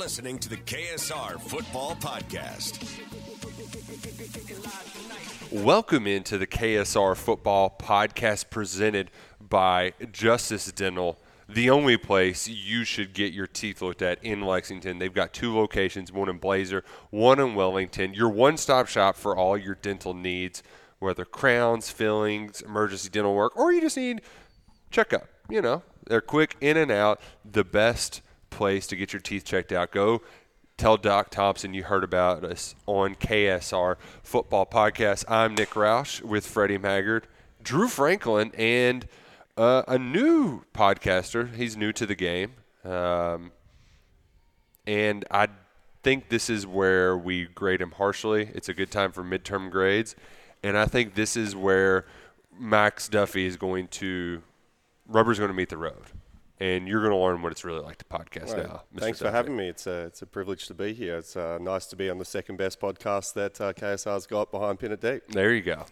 Listening to the KSR Football Podcast. Welcome into the KSR Football Podcast presented by Justice Dental, the only place you should get your teeth looked at in Lexington. They've got two locations, one in Blazer, one in Wellington. Your one stop shop for all your dental needs, whether crowns, fillings, emergency dental work, or you just need checkup. You know, they're quick in and out. The best place to get your teeth checked out. Go tell Doc Thompson you heard about us on KSR Football Podcast. I'm Nick Roush with Freddie Maggard, Drew Franklin, and uh, a new podcaster. He's new to the game. Um, and I think this is where we grade him harshly. It's a good time for midterm grades. And I think this is where Max Duffy is going to, rubber's going to meet the road. And you're going to learn what it's really like to podcast Right. now. Mr. Thanks for having me. It's a, it's a privilege to be here. It's uh, nice to be on the second best podcast that uh, KSR's got behind Pin It Deep. There you go.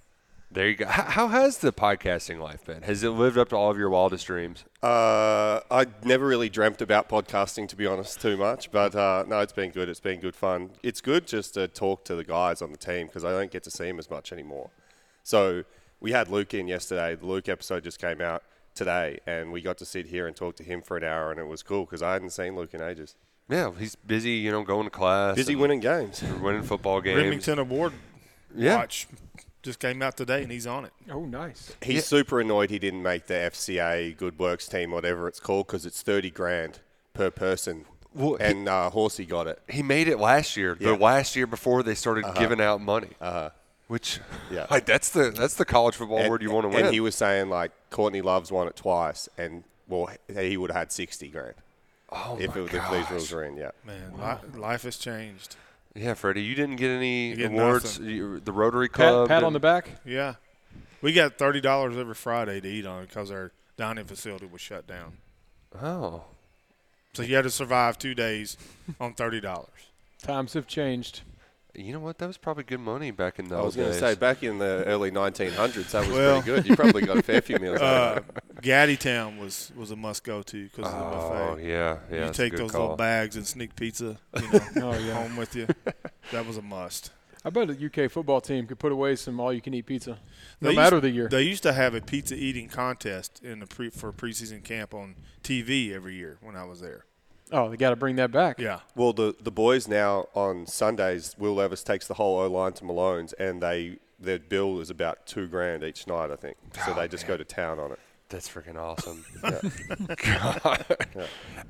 there you go. How, how has the podcasting life been? Has it lived up to all of your wildest dreams? Uh, I never really dreamt about podcasting, to be honest, too much. But uh, no, it's been good. It's been good fun. It's good just to talk to the guys on the team because I don't get to see them as much anymore. So we had Luke in yesterday. The Luke episode just came out today, and we got to sit here and talk to him for an hour, and it was cool because I hadn't seen Luke in ages. Yeah, he's busy, you know, going to class. Busy winning games. winning football games. Rimington Award Yeah. watch just came out today, and he's on it. Oh, nice. He's super annoyed he didn't make the FCA Good Works team, whatever it's called, because it's thirty grand per person. Well, he- and uh, Horsey got it. He made it last year. Yeah. The last year before they started giving out money. Uh-huh. Which, Yeah. like, that's the that's the college football and, award you want to win. And he was saying like Courtney Love's won it twice, and well, he would have had sixty grand oh if, my it, if these gosh. rules were in. Yeah. Man, li- life has changed. Yeah, Freddie, you didn't get any You get awards. You, the Rotary Pat, Club. pat on the back. Yeah, we got thirty dollars every Friday to eat on because our dining facility was shut down. Oh, So you had to survive two days on thirty dollars. Times have changed. You know what? That was probably good money back in those I was going to say back in the early 1900s, that was Well- pretty good. You probably got a fair few meals. out Uh, of. Gattitown was was a must go to because of the buffet. oh yeah, yeah. you take those call. little bags and sneak pizza, you know, Oh, yeah. home with you. That was a must. I bet a UK football team could put away some all-you-can-eat pizza, no They matter used- the year. They used to have a pizza eating contest in the pre for preseason camp on TV every year when I was there. Oh, they got to bring that back. Yeah, Well, the the boys now on Sundays, Will Levis takes the whole O line to Malone's, and they their bill is about two grand each night, I think. So Oh, they just man. go to town on it. That's freaking awesome. God.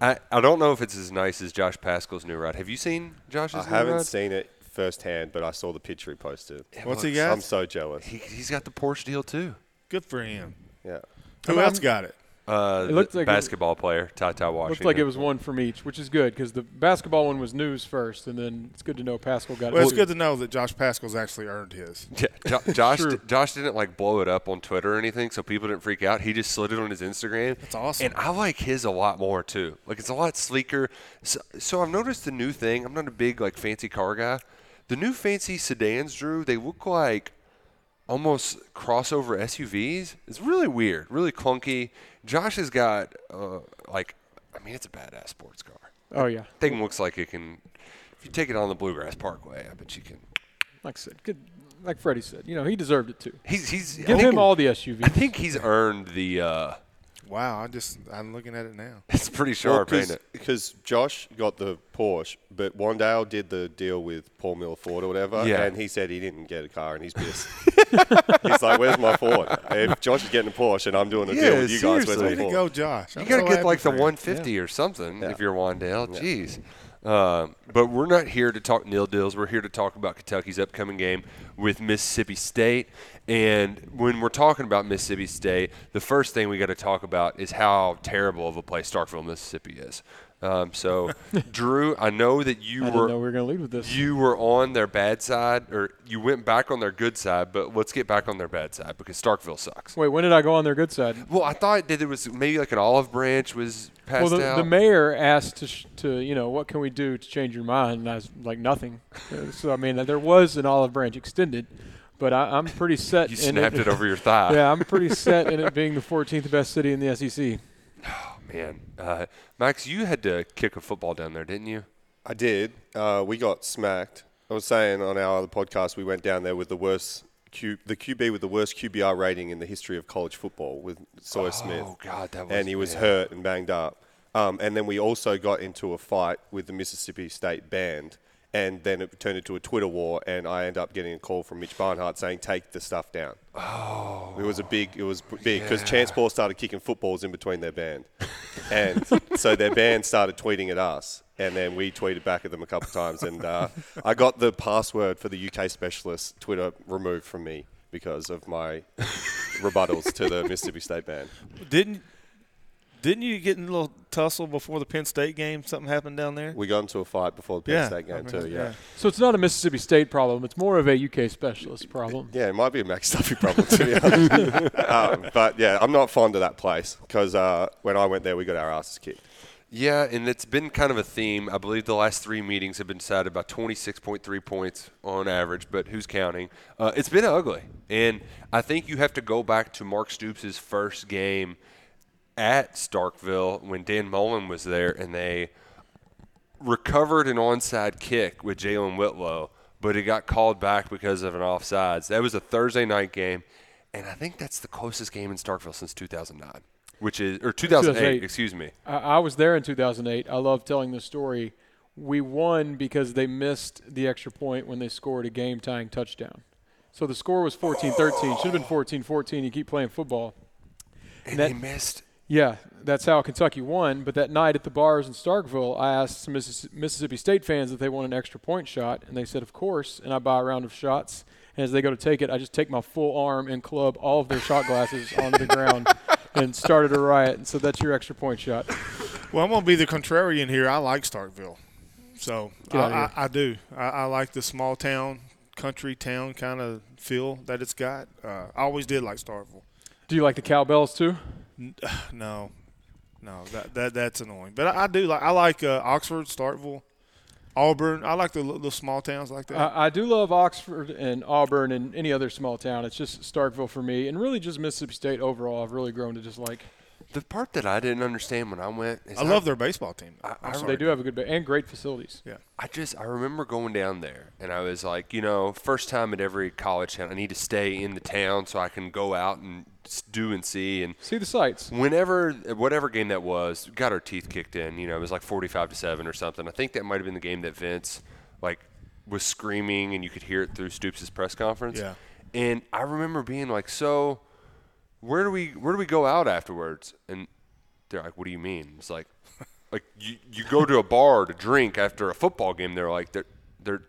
I, I don't know if it's as nice as Josh Paschal's new ride. Have you seen Josh's I new haven't ride? seen it firsthand, but I saw the picture he posted. what's he got? I'm so jealous. He, he's got the Porsche deal too. Good for him. Yeah. Who I'm- else got it? Uh, It looked the like it- basketball player, Ty Ty Washington. Looked like it was one from each, which is good because the basketball one was news first, and then it's good to know Paschal got Well, it. it's good to know that Josh Paschal's actually earned his. Yeah, Jo- Josh. True. di- Josh didn't like blow it up on Twitter or anything, so people didn't freak out. He just slid it on his Instagram. That's awesome. And I like his a lot more too. Like it's a lot sleeker. So, so I've noticed the new thing. I'm not a big like fancy car guy. The new fancy sedans, Drew, they look like almost crossover SUVs. It's really weird, really clunky. Josh has got uh, like, I mean, it's a badass sports car. oh yeah, Thing looks like it can. If you take it on the Bluegrass Parkway, I bet you can. like I said, good. Like Freddie said, you know he deserved it too. He's he's. Give him all the SUVs. I think he's earned the. Uh, Wow, I just I'm looking at it now. it's pretty sharp, ain't it? Because Josh got the Porsche, but Wan'Dale did the deal with Paul Miller Ford or whatever, Yeah. and he said he didn't get a car, and he's pissed. he's like, "Where's my Ford? If Josh is getting a Porsche and I'm doing a Yeah, deal with you guys, seriously. where's Way my to Ford?" go, Josh. You I'm got to so get like the for you. 150 or something Yeah. if you're Wan'Dale. Jeez. Um, but we're not here to talk NIL deals. We're here to talk about Kentucky's upcoming game with Mississippi State. And when we're talking about Mississippi State, the first thing we got to talk about is how terrible of a place Starkville, Mississippi is. Um, so, Drew, I know that you I were we were going to lead with this. you were on their bad side, or you went back on their good side. But let's get back on their bad side because Starkville sucks. Wait, when did I go on their good side? Well, I thought that there was maybe like an olive branch was passed well, the, out. the mayor asked to, sh- to, you know, what can we do to change your mind? And I was like, nothing. Uh, so, I mean, there was an olive branch extended, but I, I'm pretty set you snapped it over your thigh. yeah, I'm pretty set in it being the 14th best city in the E SEC. Man, uh, Max, you had to kick a football down there, didn't you? I did. Uh, we got smacked. I was saying on our other podcast, we went down there with the worst Q, the QB with the worst QBR rating in the history of college football with Sawyer Smith. Oh God, that was and he was hurt and banged up. Um, and then we also got into a fight with the Mississippi State band, and then it turned into a Twitter war. And I ended up getting a call from Mitch Barnhart saying, "Take the stuff down." Oh, it was a big. It was big because Chance Poore started kicking footballs in between their band, and so their band started tweeting at us, and then we tweeted back at them a couple of times, and uh, I got the password for the UK specialist Twitter removed from me because of my rebuttals to the Mississippi State band. Didn't didn't you get in a little tussle before the Penn State game? Something happened down there. We got into a fight before the Penn Yeah, State game I mean, too. Yeah. yeah. So it's not a Mississippi State problem. It's more of a UK specialist problem. yeah, it might be a Max Duffy problem to be honest. um, but yeah, I'm not fond of that place because uh, when I went there, we got our asses kicked. Yeah, and it's been kind of a theme. I believe the last three meetings have been decided by 26.3 points on average, but who's counting? Uh, it's been ugly, and I think you have to go back to Mark Stoops' first game at Starkville when Dan Mullen was there, and they recovered an onside kick with Jalen Whitlow, but it got called back because of an offsides. That was a Thursday night game, and I think that's the closest game in Starkville since 2009, which is or 2008, 2008. excuse me. I, I was there in 2008. I love telling the story. We won because they missed the extra point when they scored a game tying touchdown. So the score was 14 13. Should have been 14 14. You keep playing football. And that- they missed. Yeah, that's how Kentucky won. But that night at the bars in Starkville, I asked some Mississippi State fans if they want an extra point shot, and they said, of course. And I buy a round of shots. And as they go to take it, I just take my full arm and club all of their shot glasses onto the ground and started a riot. And so that's your extra point shot. Well, I'm gonna be the contrarian here. I like Starkville, so I, I. I do. I, I like the small town, country town kind of feel that it's got. Uh, I always did like Starkville. Do you like the cowbells too? No, no, that that that's annoying. But I, I do like I like uh, Oxford, Starkville, Auburn. I like the the small towns like that. I, I do love Oxford and Auburn and any other small town. It's just Starkville for me, and really just Mississippi State overall. I've really grown to just like. The part that I didn't understand when I went is I love their baseball team. I- I'm sorry. They do have a good ba- and great facilities. Yeah. I just I remember going down there and I was like, you know, first time at every college town, I need to stay in the town so I can go out and s- do and see and See the sights. whenever whatever game that was, got our teeth kicked in. You know, it was like forty-five to seven or something. I think that might have been the game that Vince like was screaming and you could hear it through Stoops' press conference. Yeah. And I remember being like, so where do we where do we go out afterwards? And they're like, what do you mean? It's like like you, you go to a bar to drink after a football game. They're like they're they're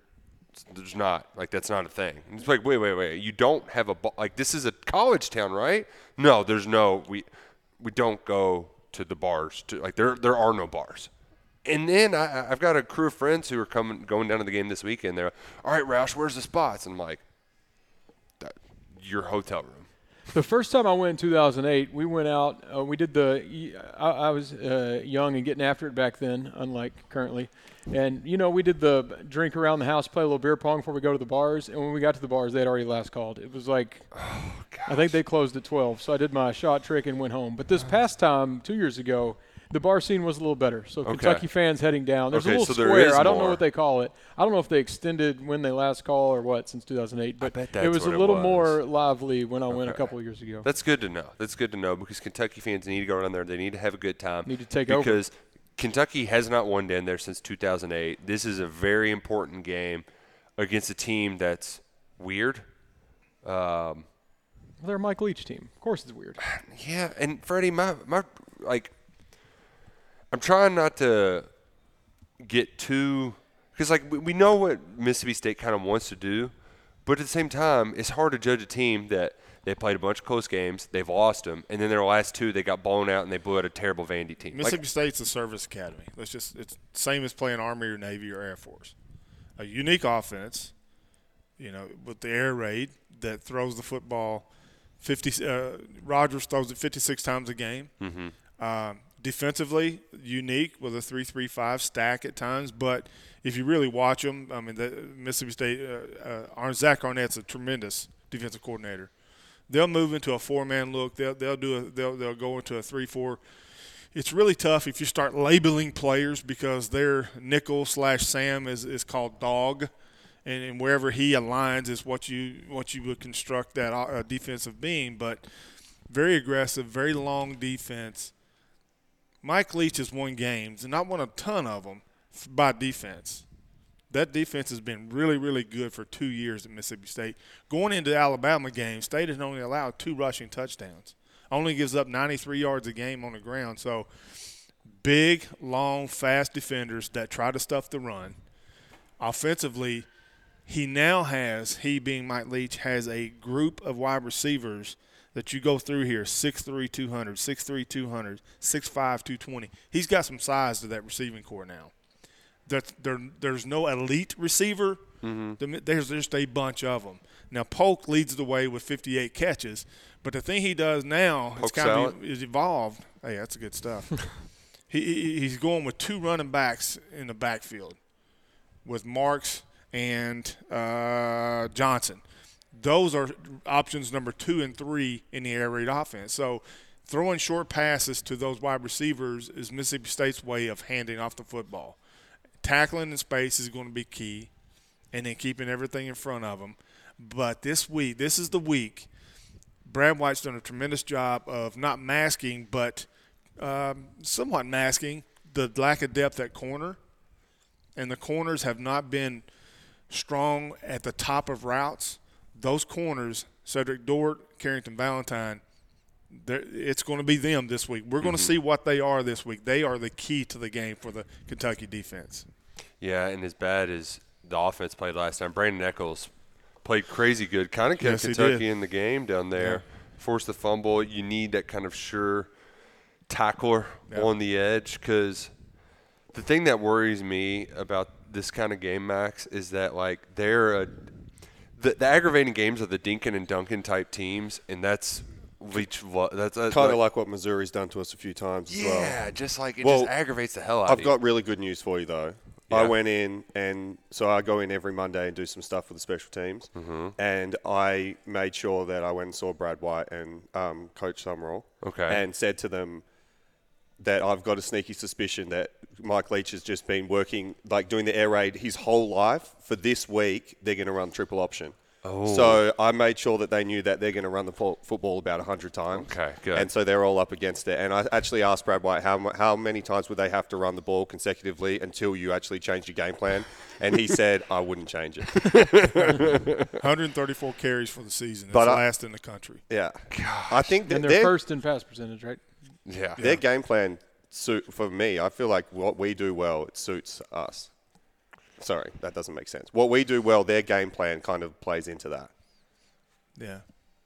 there's not like that's not a thing. And it's like wait wait wait you don't have a ba- like this is a college town right? No, there's no we we don't go to the bars. To like there there are no bars. And then I, I've got a crew of friends who are coming going down to the game this weekend. They're all right, Roush, where's the spots? And I'm like, your hotel room. The first time I went in 2008, we went out. Uh, we did the. I, I was uh, young and getting after it back then, unlike currently. And you know, we did the drink around the house, play a little beer pong before we go to the bars. And when we got to the bars, they had already last called. It was like, I think they closed at 12. So I did my shot trick and went home. But this past time, two years ago, the bar scene was a little better. So Kentucky fans heading down. There's Okay, a little so square. I don't know what they call it. I don't know if they extended when they last call or what since 2008. But it was a little more lively when I went a couple of years ago. That's good to know. That's good to know because Kentucky fans need to go down there. They need to have a good time. Need to take over. because Kentucky has not won down there since 2008. This is a very important game against a team that's weird. Um, they're a Mike Leach team. Of course, it's weird. yeah, and Freddie, my my like, I'm trying not to get too because like we, we know what Mississippi State kind of wants to do, but at the same time, it's hard to judge a team that they played a bunch of close games, they've lost them, and then their last two they got blown out and they blew out a terrible Vandy team. Like, Mississippi State's a service academy. Let's just it's same as playing Army or Navy or Air Force. A unique offense, you know, with the air raid that throws the football. Fifty uh, Rogers throws it fifty six times a game. Mm-hmm. Um, defensively, unique with a three-three-five stack at times, but if you really watch them, I mean, the Mississippi State, uh, uh, Zach Arnett's a tremendous defensive coordinator. They'll move into a four-man look. They'll they'll do a they'll they'll go into a three-four it's really tough if you start labeling players because their nickel slash Sam is, is called dog, and, and wherever he aligns is what you what you would construct that uh, defensive being. But very aggressive, very long defense. Mike Leach has won games and not won a ton of them by defense. That defense has been really, really good for two years at Mississippi State. Going into the Alabama game, State has only allowed two rushing touchdowns. Only gives up 93 yards a game on the ground. So big, long, fast defenders that try to stuff the run. Offensively, he now has, he being Mike Leach, has a group of wide receivers that you go through here 6'3, 200, 6'3, 200, 6'5, 220. He's got some size to that receiving core now. That there, there's no elite receiver. The- There's just a bunch of them. Now Polk leads the way with 58 catches, but the thing he does now it's Polk kind of salad? is evolved. Hey, that's good stuff. he, he he's going with two running backs in the backfield with Marks and uh, Johnson. Those are options number two and three in the air raid offense. So throwing short passes to those wide receivers is Mississippi State's way of handing off the football. Tackling in space is going to be key, and then keeping everything in front of them. But this week, this is the week. Brad White's done a tremendous job of not masking, but um, somewhat masking the lack of depth at corner and the corners have not been strong at the top of routes, those corners, Cedric Dort, Carrington Valentine, it's going to be them this week. We're going to mm-hmm. see what they are this week. They are the key to the game for the Kentucky defense. yeah, and as bad as the offense played last time, Brandon Eccles played crazy good. Kind of kept Yes, Kentucky in the game down there. Forced the fumble. You need that kind of sure tackler on the edge because the thing that worries me about this kind of game, Max, is that like they're a the, the aggravating games are the Dinkin and Duncan type teams, and that's Leach. lo- That's, that's Kind of like what Missouri's done to us a few times as well. yeah, just like it Well, just aggravates the hell out. I've of got really good news for you though. I went in and so I go in every Monday and do some stuff with the special teams, Mm-hmm. and I made sure that I went and saw Brad White and um, Coach Summerall, Okay. and said to them that I've got a sneaky suspicion that Mike Leach has just been working like doing the air raid his whole life. For this week, they're going to run triple option. Oh. So I made sure that they knew that they're going to run the fo- football about 100 times. Okay, good. And so they're all up against it. And I actually asked Brad White how, how many times would they have to run the ball consecutively until you actually changed your game plan? And he said, I wouldn't change it. 134 carries for the season. It's But I- last in the country. Yeah. I think that And they're their, first in pass percentage, right? yeah. their game plan suit for me, I feel like what we do well, it suits us. Sorry, that doesn't make sense. What we do well, their game plan kind of plays into that. Yeah.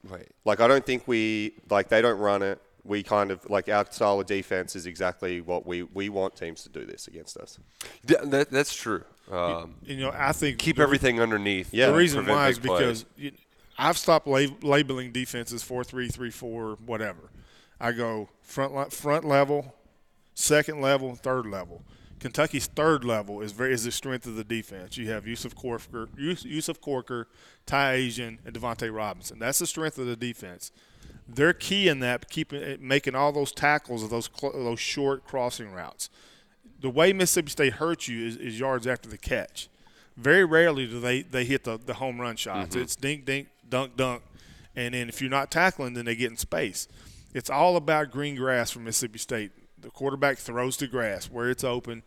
Wait. Like I don't think we like they don't run it. we kind of like our style of defense is exactly what we, we want teams to do this against us. Yeah, that, that's true. Um, You know, I think keep the- everything underneath. Yeah. The reason why is because you, I've stopped lab- labeling defenses four three three four whatever. I go front front level, second level, third level. Kentucky's third level is very is the strength of the defense. You have Yusuf Corker, Yusuf Corker, Ty Asian, and Davonte Robinson. That's the strength of the defense. They're key in that, keeping eh, making all those tackles of those those short crossing routes. The way Mississippi State hurts you is, is yards after the catch. Very rarely do they, they hit the, the home run shots. Mm-hmm. It's dink, dink, dunk, dunk. And then if you're not tackling, then they get in space. It's all about green grass for Mississippi State. The quarterback throws to grass where it's open.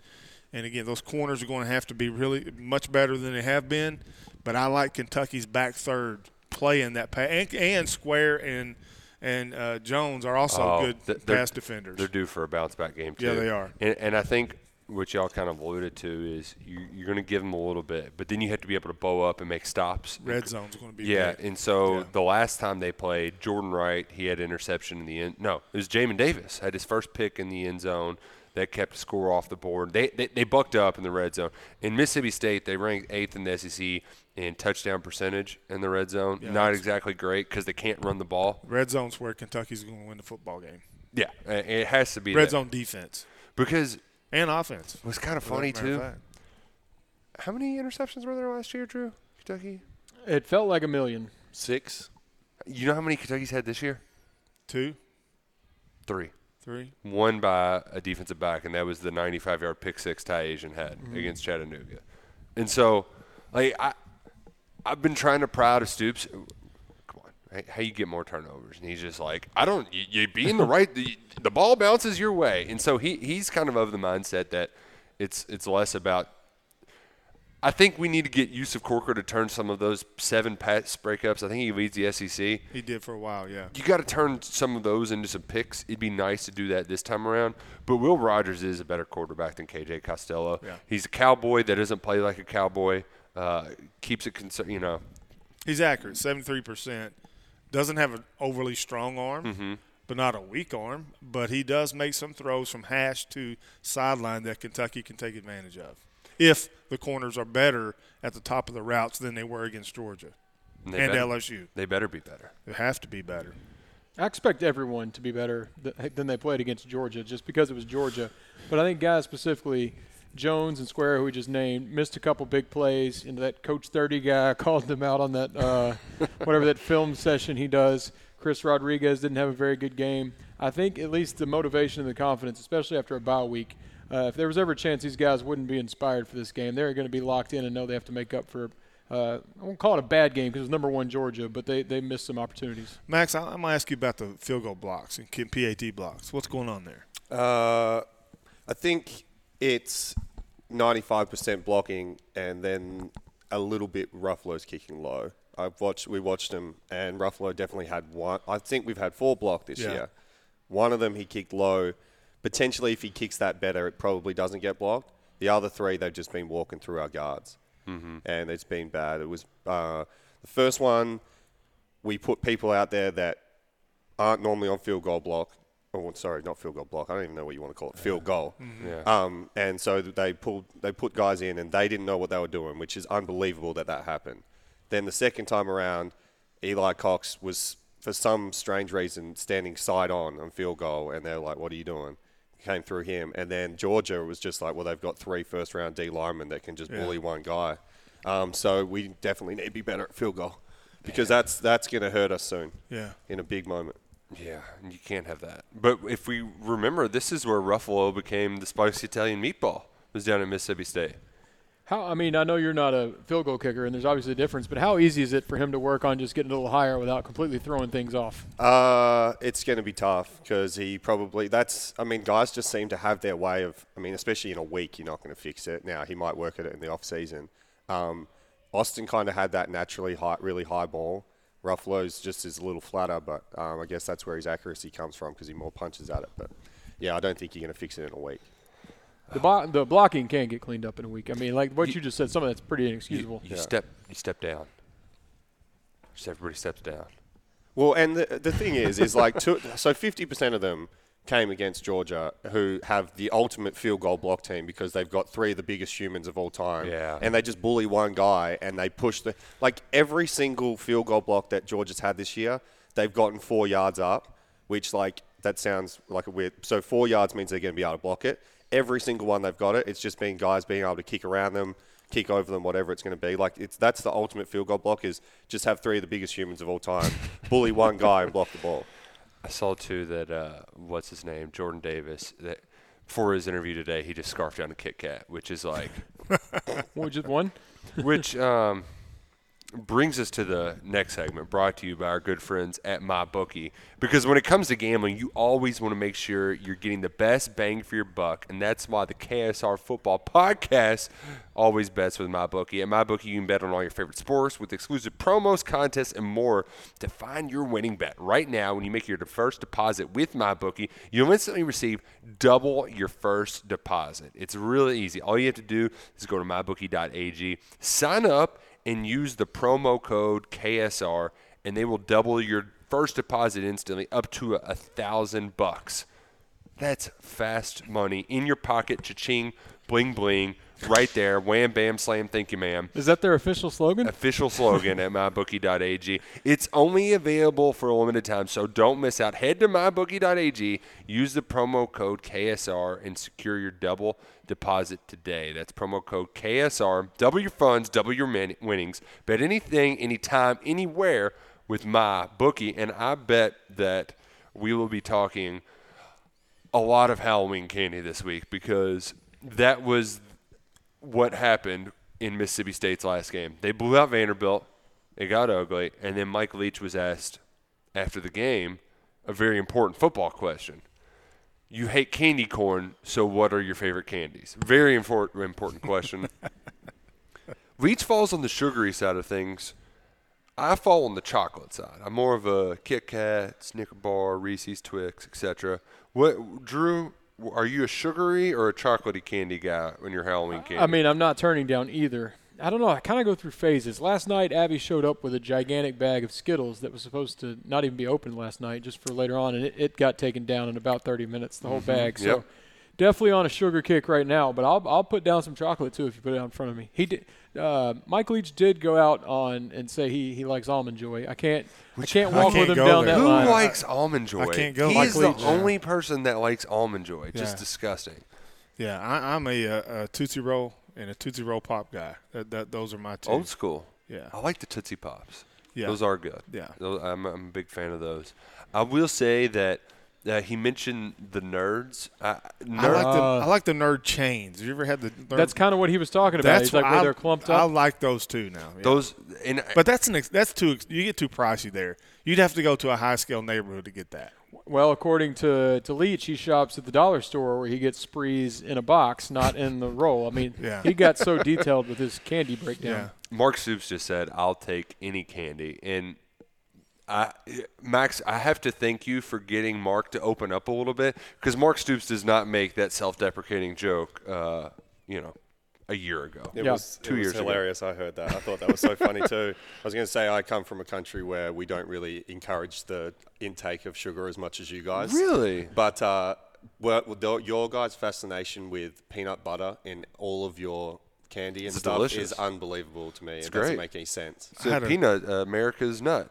And again, those corners are going to have to be really much better than they have been. But I like Kentucky's back third playing that pass. And, and Square and and uh, Jones are also Oh, good pass defenders. They're due for a bounce back game too. Yeah, they are. And, and I think what y'all kind of alluded to is you, you're going to give them a little bit, but then you have to be able to bow up and make stops. Red zone's going to be Yeah, big. and so Yeah. the last time they played, Jordan Wright, he had interception in the end. No, it was Jamin Davis had his first pick in the end zone that kept score off the board. They, they they bucked up in the red zone. In Mississippi State, they ranked eighth in the SEC in touchdown percentage in the red zone. Yeah, Not exactly great because they can't run the ball. Red zone's where Kentucky's going to win the football game. Yeah, it has to be Red that. zone defense because and offense. it was kind of funny matter of too. fact. How many interceptions were there last year, Drew? Kentucky. It felt like a million. Six. You know how many Kentucky's had this year? Two, Three. three. One by a defensive back, and that was the 95-yard pick six Ty Asian had Mm-hmm. against Chattanooga. And so, like I, I've been trying to pry out of Stoops. Come on, right? how you get more turnovers? And he's just like, I don't. You, you be in the right. The, the ball bounces your way, and so he he's kind of of the mindset that it's it's less about. I think we need to get Yusuf Corker to turn some of those seven pass breakups. I think he leads the SEC He did for a while, yeah. you got to turn some of those into some picks. It'd be nice to do that this time around. But Will Rogers is a better quarterback than KJ Costello. Yeah. He's a cowboy that doesn't play like a cowboy. Uh, keeps it, cons- you know. He's accurate, seventy-three percent. Doesn't have an overly strong arm, Mm-hmm. but not a weak arm. But he does make some throws from hash to sideline that Kentucky can take advantage of. If the corners are better at the top of the routes than they were against Georgia And, and better, LSU, They better be better. they have to be better. I expect everyone to be better th- than they played against Georgia just because it was Georgia. But I think guys specifically, Jones and Square, who we just named, missed a couple big plays. And that Coach 30 guy called them out on that, uh, whatever that film session he does. Chris Rodriguez didn't have a very good game. I think at least the motivation and the confidence, especially after a bye week, uh, if there was ever a chance these guys wouldn't be inspired for this game, they're going to be locked in and know they have to make up for. Uh, I won't call it a bad game because it's number one Georgia, but they, they missed some opportunities. Max, I- I'm gonna ask you about the field goal blocks and PAT blocks. What's going on there? Uh, I think it's 95% blocking and then a little bit Ruffolo's kicking low. I've watched, we watched him, and Ruffolo definitely had one. I think we've had four block this Yeah. year. One of them he kicked low. Potentially, if he kicks that better, it probably doesn't get blocked. The other three, they've just been walking through our guards, mm-hmm. and it's been bad. It was uh, the first one. We put people out there that aren't normally on field goal block. Oh, sorry, not field goal block. I don't even know what you want to call it. Field goal. Yeah. Um, and so they pulled, they put guys in, and they didn't know what they were doing, which is unbelievable that that happened. Then the second time around, Eli Cox was, for some strange reason, standing side on on field goal, and they're like, "What are you doing?" Came through him, and then Georgia was just like, "Well, they've got three first round D linemen that can just bully one guy." Um, so we definitely need to be better at field goal because that's that's going to hurt us soon Yeah. in a big moment. Yeah, and you can't have that. But if we remember, this is where Ruffolo became the spicy Italian meatball. Was down at Mississippi State. How I mean, I know you're not a field goal kicker, and there's obviously a difference. But how easy is it for him to work on just getting a little higher without completely throwing things off? Uh, it's going to be tough because he probably that's. I mean, guys just seem to have their way of. I mean, especially in a week, you're not going to fix it. Now he might work at it in the off season. Um, Austin kind of had that naturally high, really high ball. Ruffolo's just is a little flatter, but um, I guess that's where his accuracy comes from because he more punches at it. But yeah, I don't think you're going to fix it in a week. The, bo- the blocking can't get cleaned up in a week. I mean, like what you, just said, some of that's pretty You, inexcusable. you step, you step down. Just everybody steps down. Well, and the, the thing is, is like, two, so 50% of them came against Georgia, who have the ultimate field goal block team because they've got three of the biggest humans of all time. Yeah. And they just bully one guy and they push the, like every single field goal block that Georgia's had this year, they've gotten four yards up, which like, that sounds like a weird, so four yards means they're going to be able to block it. Every single one they've got it, it's just been guys being able to kick around them, kick over them, whatever it's going to be. Like it's that's the ultimate field goal block is just have three of the biggest humans of all time, bully one guy and block the ball. I saw too that uh, what's his name, Jordan Davis, that for his interview today, he just scarfed down a Kit Kat, which is like, What, just one? which um, brings us to the next segment, brought to you by our good friends at MyBookie. Because when it comes to gambling, you always want to make sure you're getting the best bang for your buck, and that's why the KSR Football Podcast always bets with MyBookie. At MyBookie, you can bet on all your favorite sports with exclusive promos, contests, and more to find your winning bet. Right now, when you make your first deposit with MyBookie, you'll instantly receive double your first deposit. It's really easy. All you have to do is go to mybookie.ag, sign up, and use the promo code KSR, and they will double your first deposit instantly up to a, a thousand bucks. That's fast money in your pocket, cha-ching, bling bling, right there. Wham bam slam, thank you, ma'am. Is that their official slogan? Official slogan at mybookie.ag. It's only available for a limited time, so don't miss out. Head to mybookie.ag, use the promo code KSR, and secure your double deposit today. That's promo code KSR. Double your funds, double your min- winnings. Bet anything, anytime, anywhere with my bookie, and I bet that we will be talking a lot of Halloween candy this week because that was what happened in Mississippi State's last game. They blew out Vanderbilt. It got ugly, and then Mike Leach was asked after the game a very important football question. You hate candy corn, so what are your favorite candies? Very important important question. Leach falls on the sugary side of things. I fall on the chocolate side. I'm more of a Kit Kat, Snicker bar, Reese's Twix, etc. What, Drew? Are you a sugary or a chocolatey candy guy when you're Halloween candy? I mean, I'm not turning down either. I don't know. I kind of go through phases. Last night, Abby showed up with a gigantic bag of Skittles that was supposed to not even be opened last night, just for later on, and it, it got taken down in about 30 minutes, the whole bag. So Yep. Definitely on a sugar kick right now, but I'll I'll put down some chocolate too if you put it out in front of me. He did. Uh, Mike Leach did go out on and say he, he likes almond joy. I can't I can't I walk can't with him go down there. that Who line. likes almond joy? I can't go He like is the Leach. only person that likes almond joy. Just disgusting. Yeah, I, I'm a, uh a Tootsie Roll and a Tootsie Roll Pop guy. That, that those are my two. Old school. Yeah. I like the Tootsie Pops. Yeah. Those are good. Yeah. Those, I'm, I'm a big fan of those. I will say that uh, he mentioned the nerds. Uh, I like the Uh, I like the nerd chains. Have you ever had the? Nerd, That's kind of what he was talking about. that's He's like where I, they're clumped up. I like those too now. yeah. those and but that's an ex- that's too ex- you get too pricey there. You'd have to go to a high scale neighborhood to get that. Well, according to, to Leach, he shops at the dollar store where he gets sprees in a box, not in the roll. I mean, Yeah. he got so detailed with his candy breakdown. Yeah. Mark Stoops just said, "I'll take any candy." And I, Max, I have to thank you for getting Mark to open up a little bit because Mark Stoops does not make that self-deprecating joke. Uh, you know, a year ago. It Yeah. was, Two it was years ago. hilarious. I heard that. I thought that was so funny too. I was going to say I come from a country where we don't really encourage the intake of sugar as much as you guys. Really? But uh, well, your guys' fascination with peanut butter in all of your candy and It's stuff delicious. is unbelievable to me. it great. doesn't make any sense. So had a- peanut, uh, America's nut,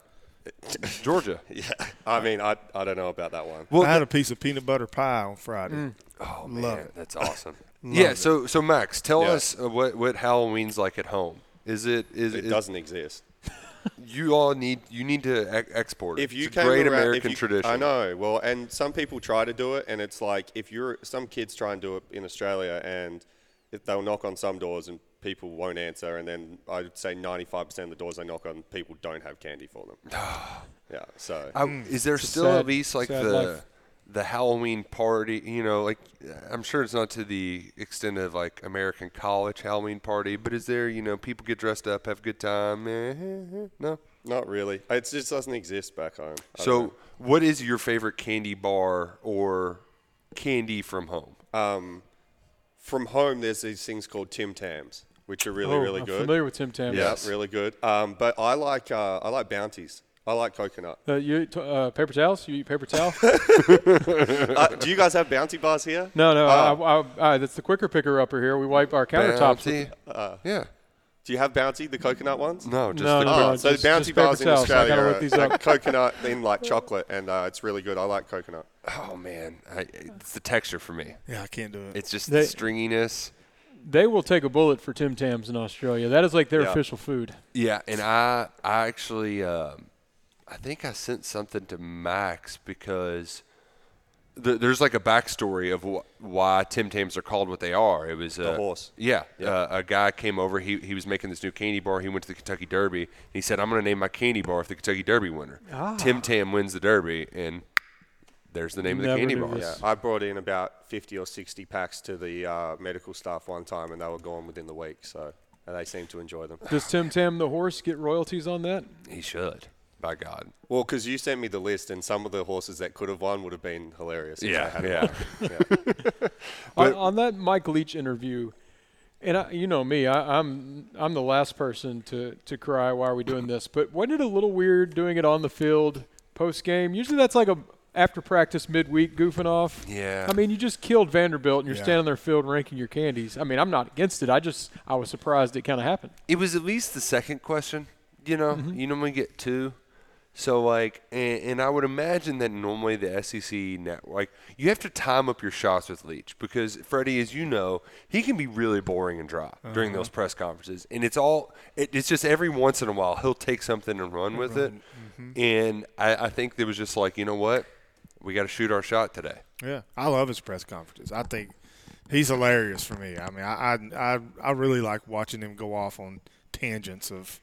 Georgia. Yeah, I mean, I, I don't know about that one. Well, I had a piece of peanut butter pie on Friday. Mm. Oh Love man, it. that's awesome. yeah. So so Max, tell Yeah. us uh, what what Halloween's like at home. Is it is It is- doesn't exist. You all need you need to ex- export it. If you it's a came great around- if American you- tradition. I know. Well, and some people try to do it, and it's like if you're some kids try and do it in Australia, and if they'll knock on some doors and people won't answer, and then I'd say 95% of the doors they knock on, people don't have candy for them. yeah. So I, is there It's a still sad- at least like the life. the Halloween party? You know, like I'm sure it's not to the extent of like American college Halloween party, but is there you know people get dressed up, have a good time? Eh, eh, eh, no. not really. It just doesn't exist back home. I So, what is your favorite candy bar or candy from home? um, from home, there's these things called Tim Tams, which are really oh, really I'm good. familiar with Tim Tam. Yeah, really good. Um, but I like uh, I like bounties. I like coconut. Uh, you eat, uh, paper towels? You eat paper towel? uh, do you guys have bounty bars here? no, no. Oh. I, I, I, that's the quicker picker upper here. We wipe our countertops. Bounty. With, yeah. Do you have bounty, the coconut ones? No, just No, the no, quick- Oh, no, so just- bounty just bars in towels. Australia look are, these are up. coconut in like chocolate, and uh, it's really good. I like coconut. Oh man, I, it's the texture for me. Yeah, I can't do it. It's just They- the stringiness. They will take a bullet for Tim Tams in Australia. That is like their Yeah. official food. Yeah, and I I actually um, I think I sent something to Max because th- there's like a backstory of wh- why Tim Tams are called what they are. It was a uh, horse. Yeah, Uh, a guy came over. He he was making this new candy bar. He went to the Kentucky Derby. And he said, "I'm going to name my candy bar after the Kentucky Derby winner." Tim Tam wins the Derby, and there's the name of the candy knew bar. Yeah, I brought in about 50 or 60 packs to the uh, medical staff one time, and they were gone within the week. So and they seem to enjoy them. Does Tim Tam the horse get royalties on that? He should. By God. Well, because you sent me the list, and some of the horses that could have won would have been hilarious. Yeah, yeah. yeah. on, on that Mike Leach interview, and I, you know me, I, I'm I'm the last person to to cry. Why are we doing this? But wasn't it a little weird doing it on the field post game? Usually that's like a after practice midweek goofing off. Yeah. I mean, you just killed Vanderbilt, and you're Yeah. standing there field ranking your candies. I mean, I'm not against it. I just I was surprised it kind of happened. It was at least the second question. You know, mm-hmm. you normally get two. So like, and, and I would imagine that normally the SEC net like you have to time up your shots with Leach because Freddie, as you know, he can be really boring and dry during uh-huh. those press conferences, and it's all it, it's just every once in a while he'll take something and run with it, mm-hmm. and I, I think there was just like you know what, we got to shoot our shot today. Yeah, I love his press conferences. I think he's hilarious for me. I mean, I I I, I really like watching him go off on tangents of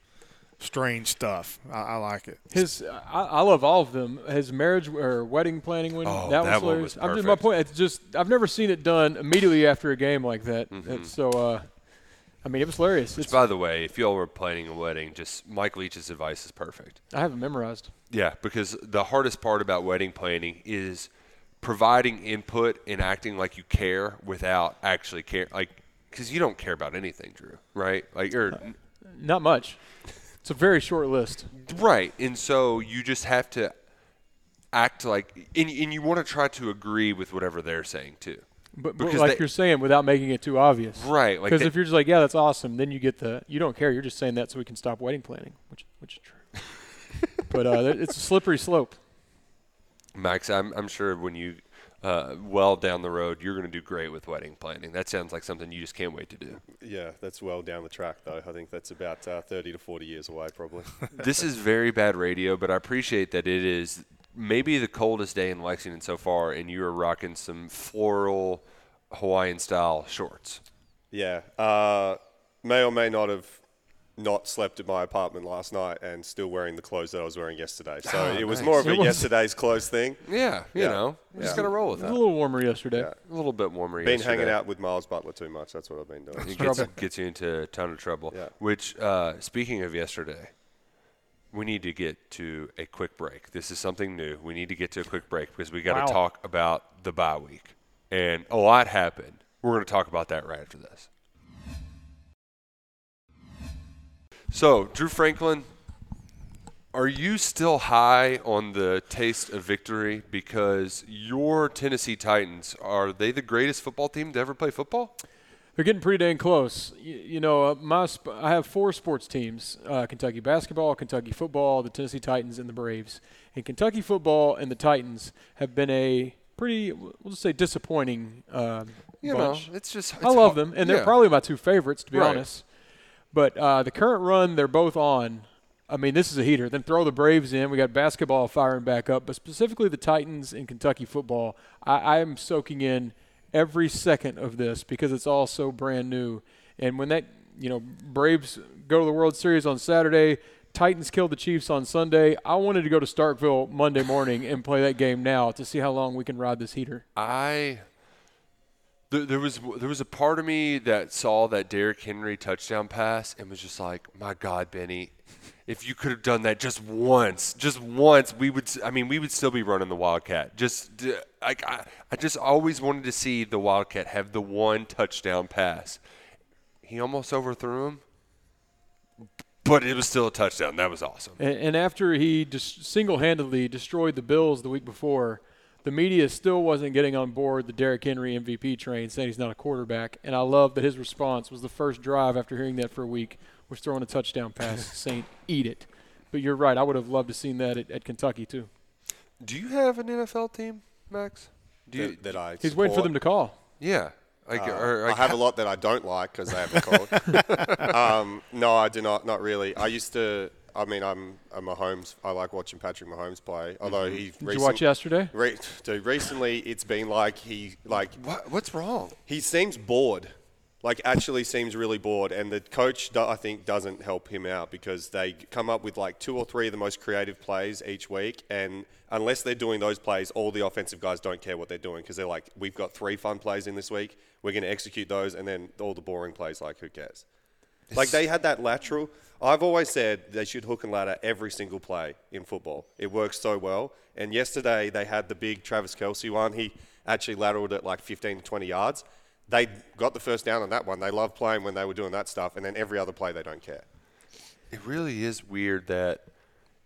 strange stuff. I, I like it. His, I, I love all of them. His marriage or wedding planning one, Oh, that, that was one hilarious. was I'm just my point. It's just I've never seen it done immediately after a game like that. Mm-hmm. So, uh, I mean, it was hilarious. It's, By the way, if y'all were planning a wedding, just Mike Leach's advice is perfect. I have it memorized. Yeah, because the hardest part about wedding planning is providing input and acting like you care without actually care. Like, because you don't care about anything, Drew, right? Like, or uh, Not much. It's a very short list. right, and so you just have to act like, and, and you want to try to agree with whatever they're saying too. But, but like they- you're saying, without making it too obvious. Right, Because they- if you're just like, yeah, that's awesome, then you get the you don't care. You're just saying that so we can stop wedding planning, which which is true. but uh, it's a slippery slope. Max, I'm, I'm sure when you uh, well down the road, you're going to do great with wedding planning. That sounds like something you just can't wait to do. yeah, that's well down the track, though. I think that's about uh, 30 to 40 years away, probably. this is very bad radio, but I appreciate that it is maybe the coldest day in Lexington so far, and you are rocking some floral Hawaiian style shorts. yeah, uh, may or may not have not slept at my apartment last night and still wearing the clothes that I was wearing yesterday. So Oh, it was nice. more of a yesterday's clothes thing. Yeah, you Yeah. know, we just Yeah. got to roll with It was that. a little warmer yesterday. Yeah. A little bit warmer. Been yesterday. hanging out with Miles Butler too much. That's what I've been doing. It gets, gets you into a ton of trouble. Yeah. Which, uh, speaking of yesterday, we need to get to a quick break. This is something new. We need to get to a quick break because we got to Wow. talk about the bye week, and a lot happened. We're going to talk about that right after this. So, Drew Franklin, are you still high on the taste of victory because your Tennessee Titans are they the greatest football team to ever play football? They're getting pretty dang close. You, you know, uh, my sp- I have four sports teams: uh, Kentucky basketball, Kentucky football, the Tennessee Titans, and the Braves. And Kentucky football and the Titans have been a pretty, we'll just say, disappointing um, You bunch. know, it's just I love hard- them, and they're yeah. probably my two favorites, to be Right. honest. But uh, the current run they're both on, I mean, this is a heater. Then throw the Braves in. We got basketball firing back up, but specifically the Titans and Kentucky football. I, I am soaking in every second of this because it's all so brand new. And when that, you know, Braves go to the World Series on Saturday, Titans kill the Chiefs on Sunday. I wanted to go to Starkville Monday morning and play that game now to see how long we can ride this heater. I there, was there was a part of me that saw that Derrick Henry touchdown pass and was just like, my God, Benny, if you could have done that just once, just once, we would. I mean, we would still be running the Wildcat. Just like I, I just always wanted to see the Wildcat have the one touchdown pass. He almost overthrew him. but it was still a touchdown. That was awesome. And, and after he just single-handedly destroyed the Bills the week before, the media still wasn't getting on board the Derrick Henry MVP train, saying he's not a quarterback. And I love that his response was the first drive after hearing that for a week was throwing a touchdown pass, saying "Eat it." But you're right. I would have loved to seen that at, at Kentucky too. Do you have an NFL team, Max? Do you? that, that I He's waiting for them to call. yeah. Like, Uh, or, I have a lot that I don't like because they haven't called. um, no, I do not. Not really. I used to. I mean, I'm a Mahomes. I like watching Patrick Mahomes play. Although he Did you watch yesterday? Re- dude, recently it's been like he like What, what's wrong? he seems bored. Like actually seems really bored, and the coach I think doesn't help him out because they come up with like two or three of the most creative plays each week, and unless they're doing those plays, all the offensive guys don't care what they're doing because they're like, we've got three fun plays in this week, we're going to execute those, and then all the boring plays, like who cares? Like they had that lateral. I've always said they should hook and ladder every single play in football. It works so well. And yesterday they had the big Travis Kelce one. He actually lateraled it like 15 to 20 yards. They got the first down on that one. They love playing when they were doing that stuff. And then every other play they don't care. It really is weird that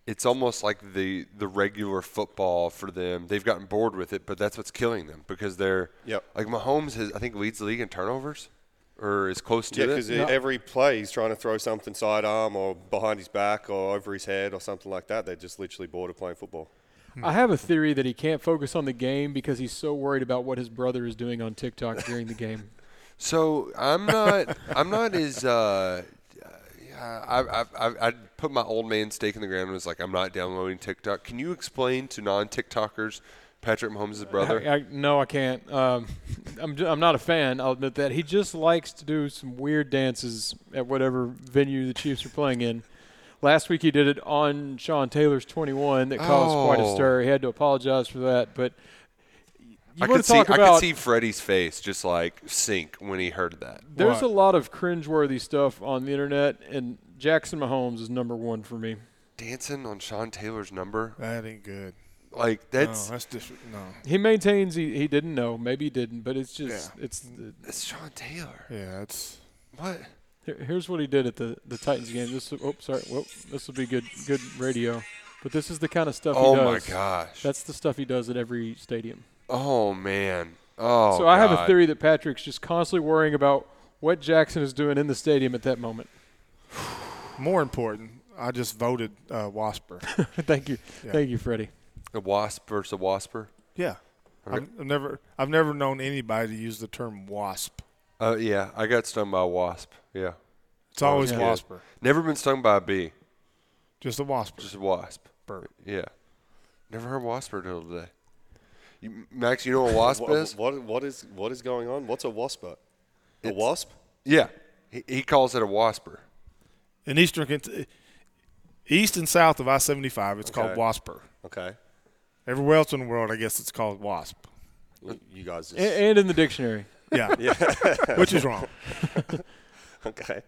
it's almost like the the regular football for them. They've gotten bored with it, but that's what's killing them because they're Yep. like Mahomes has I think leads the league in turnovers or is close to Yeah, it. because every play he's trying to throw something sidearm or behind his back or over his head or something like that. They're just literally bored of playing football. I have a theory that he can't focus on the game because he's so worried about what his brother is doing on TikTok during the game. So I'm not. I'm not as. Uh, yeah, I, I, I, I put my old man stake in the ground and was like, I'm not downloading TikTok. Can you explain to non-TikTokers Patrick Mahomes' brother? I, I, no, I can't. Um, I'm, I'm not a fan. I'll admit that. He just likes to do some weird dances at whatever venue the Chiefs are playing in. Last week he did it on Sean Taylor's 21 that caused quite a Oh. stir. He had to apologize for that. But you I could to see. talk I could see Freddie's face just like sink when he heard that. there's What? a lot of cringeworthy stuff on the internet, and Jackson Mahomes is number one for me. Dancing on Sean Taylor's number, That ain't good. like that's no, that's just no. He maintains he, he didn't know, maybe he didn't, but it's just it's it's Sean Taylor. Yeah, it's What? Here- Here's what he did at the, the Titans game. This oh sorry, well this will be good good radio, but this is the kind of stuff Oh he my gosh. That's the stuff he does at every stadium. Oh man. Oh. so I have a God. theory that Patrick's just constantly worrying about what Jackson is doing in the stadium at that moment. more important. I just voted uh, Wasper. Thank you, Yeah. thank you, Freddie. A wasp versus a wasper. yeah, I've, I've never I've never known anybody to use the term wasp. Uh, yeah, I got stung by a wasp. Yeah. It's always yeah. Wasper. Never been stung by a bee. Just a wasp. Just a wasp. Bird. Yeah. Never heard wasp until today. You, Max, you know what a wasp What, is? what, what is what is going on? What's a wasp? A It's- wasp? Yeah. He, he calls it a wasper. In eastern east and south of I seventy five, it's called Okay. Wasper. Okay. Everywhere else in the world, I guess it's called wasp. You- You guys just And, and in the dictionary. Yeah, yeah. which is wrong. okay.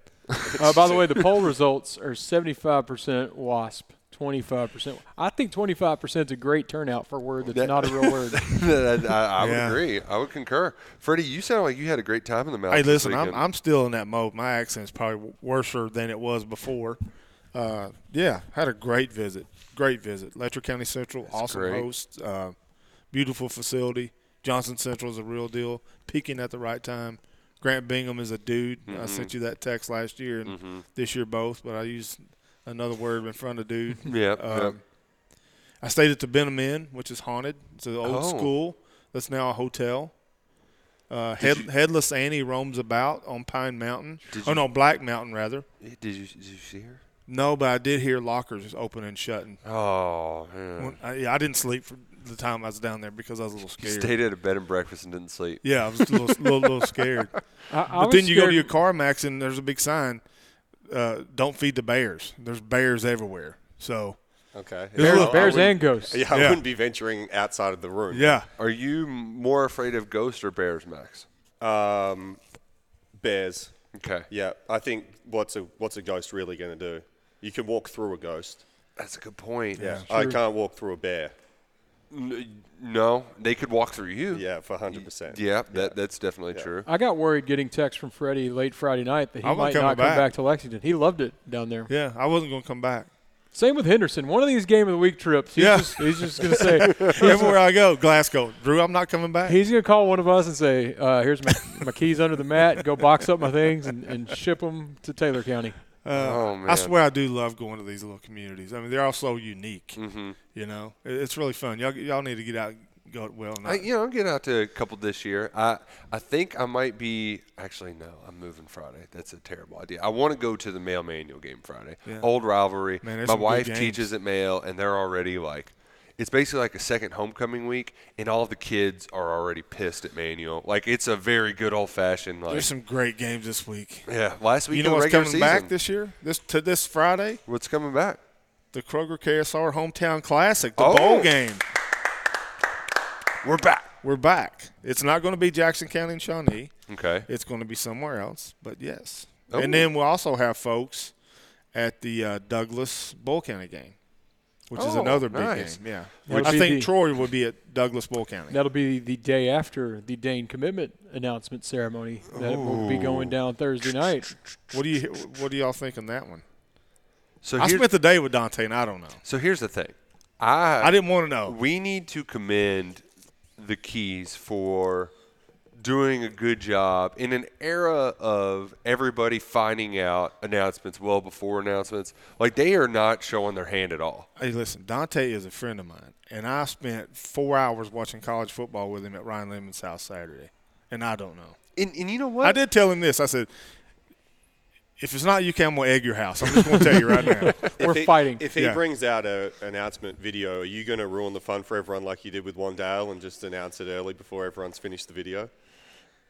Uh, by the way, the poll results are 75% wasp, 25%. I think 25% is a great turnout for a word that's not a real word. I, I would Yeah. agree. I would concur. Freddie, you sound like you had a great time in the Hey, mountains. this listen, I'm. I'm still in that mode. My accent's probably worse than it was before. Uh, yeah, had a great visit. Great visit. Letcher County Central, awesome great. host, uh, beautiful facility. Johnson Central is a real deal. Peaking at the right time. Grant Bingham is a dude. Mm-hmm. I sent you that text last year and this year both, but I used another word in front of dude. Yep, Um, yep. I stayed at the Benham Inn, which is haunted. It's an old Oh. school that's now a hotel. Uh, head, Headless Annie roams about on Pine Mountain. Oh you- no, Black Mountain rather. Did you, did you see her? No, but I did hear lockers open and shutting. Oh, yeah. I, yeah, I didn't sleep for the time I was down there because I was a little You scared. stayed at a bed and breakfast and didn't sleep. yeah, I was a little, little, little scared. I, I But then you go to your car, Max, and there's a big sign: uh, "Don't feed the bears." There's bears everywhere. So Okay. Bears, I- I bears and ghosts. Yeah, I Yeah. wouldn't be venturing outside of the room. yeah, Are you more afraid of ghosts or bears, Max? Um, bears. Okay. Yeah, I think what's a what's a ghost really going to do? You can walk through a ghost. That's a good point. Yeah, I can't walk through a bear. N- no, they could walk through you. Yeah, for 100%. Yeah, that that's definitely true. I got worried getting text from Freddie late Friday night that he I wasn't might coming not come back. back to Lexington. He loved it down there. Yeah, I wasn't going to come back. Same with Henderson. One of these game of the week trips, he's Yeah. just, he's just going to say, Everywhere I go, Glasgow. Drew, I'm not coming back. he's going to call one of us and say, uh, "Here's my, my keys under the mat. Go box up my things and, and ship them to Taylor County." Uh, Oh, man. I swear I do love going to these little communities. I mean, they're all so unique. Mm-hmm. You know, it's really fun. Y'all, y'all need to get out, go well. I, you know, I'll get out to a couple this year. I I think I might be actually no, I'm moving Friday. That's a terrible idea. I want to go to the Male Manual game Friday. Yeah. Old rivalry. Man, My wife teaches at Male, and they're already like, it's basically like a second homecoming week, and all of the kids are already pissed at Manual. Like it's a very good old fashioned like. There's some great games this week. yeah, last week You know what's coming season. back this year? This to this Friday, What's coming back? the Kroger KSR Hometown Classic, the Oh. bowl game. We're back. We're back. It's not going to be Jackson County and Shawnee. Okay. It's going to be somewhere else. But yes, Oh. and then we'll also have folks at the uh, Douglass Boyle County game, which is Oh, another big nice. game. Yeah, Would I think the- Troy will be at Douglass Boyle County. That'll be the day after the Dane commitment announcement ceremony that will be going down Thursday night. What do you What do y'all think on that one? So I spent the day with Dante, and I don't know. so here's the thing. I I didn't want to know. we need to commend the keys for doing a good job in an era of everybody finding out announcements well before announcements. Like they are not showing their hand at all. Hey, listen, Dante is a friend of mine, and I spent four hours watching college football with him at Ryan Lemon's house Saturday, and I don't know. And, and you know what? I did tell him this. I said, if it's not you, Cam, we'll egg your house. I'm just going to tell you right now. We're if he, fighting. If he Yeah. brings out an announcement video, are you going to ruin the fun for everyone like you did with Wan'Dale and just announce it early before everyone's finished the video?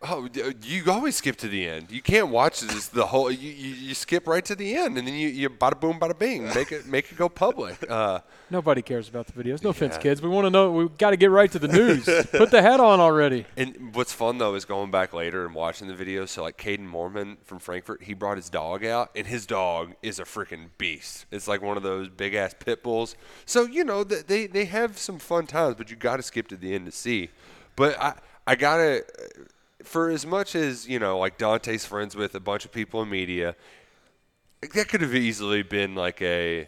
Oh, you always skip to the end. You can't watch this the whole. You, you, you skip right to the end, and then you, you bada boom, bada bing, make it make it go public. Uh, Nobody cares about the videos. No offense, kids. We want to know. We got to get right to the news. Put the hat on already. and what's fun though is going back later and watching the videos. So like Caden Mormon from Frankfort, he brought his dog out, and his dog is a freaking beast. It's like one of those big ass pit bulls. So you know th- they they have some fun times, but you got to skip to the end to see. But I I gotta. For as much as you know, like Dante's friends with a bunch of people in media, that could have easily been like a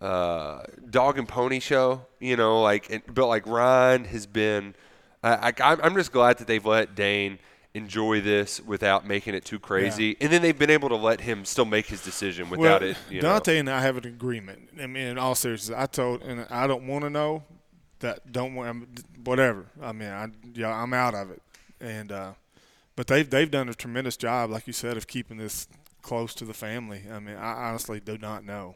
uh, dog and pony show, you know, like, and, but like Ryan has been, I, I, I'm- just glad that they've let Dane enjoy this without making it too crazy, and then they've been able to let him still make his decision without well, it. You Dante and I have an agreement. I mean, in all seriousness, I told, and I don't want to know that. Don't want whatever. I mean, I yeah, I'm out of it. And uh, but they've they've done a tremendous job, like you said, of keeping this close to the family. I mean, I honestly do not know. know.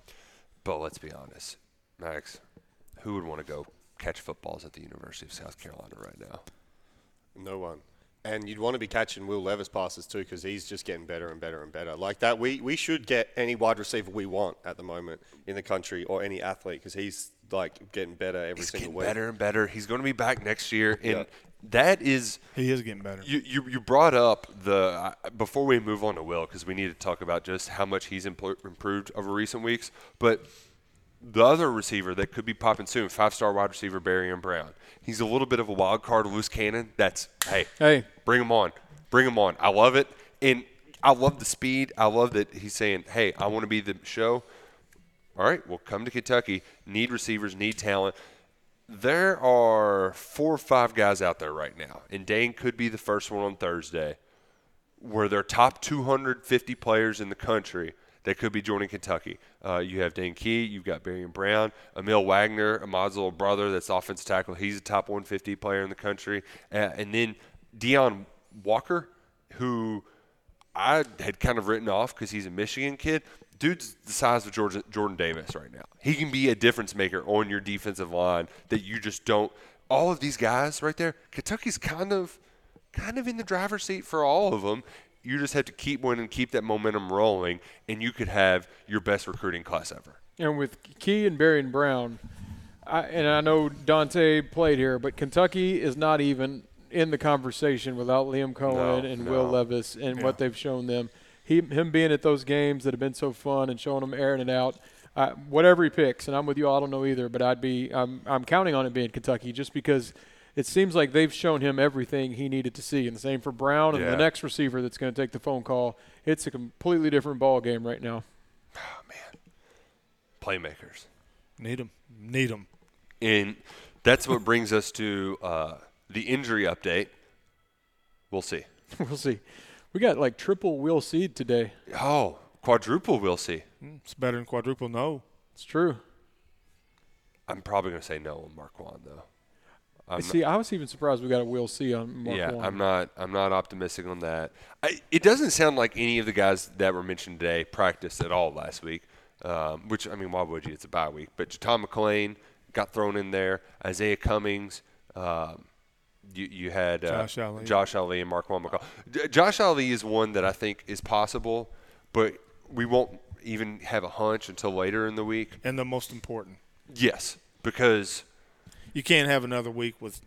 But let's be honest, Max, who would want to go catch footballs at the University of South Carolina right now? No one. And you'd want to be catching Will Levis passes too because he's just getting better and better and better. Like that, we, we should get any wide receiver we want at the moment in the country or any athlete because he's like getting better every He's single getting week. better and better. He's going to be back next year, and Yeah. That is He is getting better. You, you, you brought up the uh, before we move on to Will because we need to talk about just how much he's impl- improved over recent weeks. But the other receiver that could be popping soon, five star wide receiver Barion Brown. He's a little bit of a wild card, loose cannon. That's hey, Hey. bring him on, bring him on. I love it, and I love the speed. I love that he's saying, hey, I want to be the show. All right, well, come to Kentucky. Need receivers, need talent there are four or five guys out there right now, and Dane could be the first one on Thursday, where they're top 250 players in the country that could be joining Kentucky. Uh, you have Dane Key, you've got Barion Brown, Emil Wagner, Ahmad's little brother, that's offensive tackle. He's a top 150 player in the country, uh, and then Deone Walker, who I had kind of written off because he's a Michigan kid. Dude's the size of Jordan, Jordan Davis right now. He can be a difference maker on your defensive line that you just don't. All of these guys right there, Kentucky's kind of, kind of in the driver's seat for all of them. You just have to keep winning, keep that momentum rolling, and you could have your best recruiting class ever. And with Key and Barion Brown, I, and I know Dante played here, but Kentucky is not even in the conversation without Liam Coen No, and no. Will Levis and what they've shown them. He, him being at those games that have been so fun and showing him airing it out. I, whatever he picks, and I'm with you. all, I don't know either, but I'd be. I'm I'm counting on it being Kentucky just because it seems like they've shown him everything he needed to see, and the same for Brown and Yeah. the next receiver that's going to take the phone call. It's a completely different ball game right now. Oh man, Playmakers. Need them. Need them. And that's what brings us to uh, the injury update. We'll see. we'll see. We got like triple wheel seed today. Oh, quadruple. We'll see. It's better than quadruple no. It's true. I'm probably going to say no on Marquand though. I'm see, I was even surprised we got a wheel C on Mark yeah, Warren. I'm not. I'm not optimistic on that. I, it doesn't sound like any of the guys that were mentioned today practiced at all last week. Um, which I mean, why would you? It's a bye week. But Tom McLean got thrown in there. Izayah Cummings. Um, you, you had uh, Josh Ali. Josh Ali and Mark McCall. J- Josh Ali is one that I think is possible, but we won't even have a hunch until later in the week. And the most important, Yes, because you can't have another week with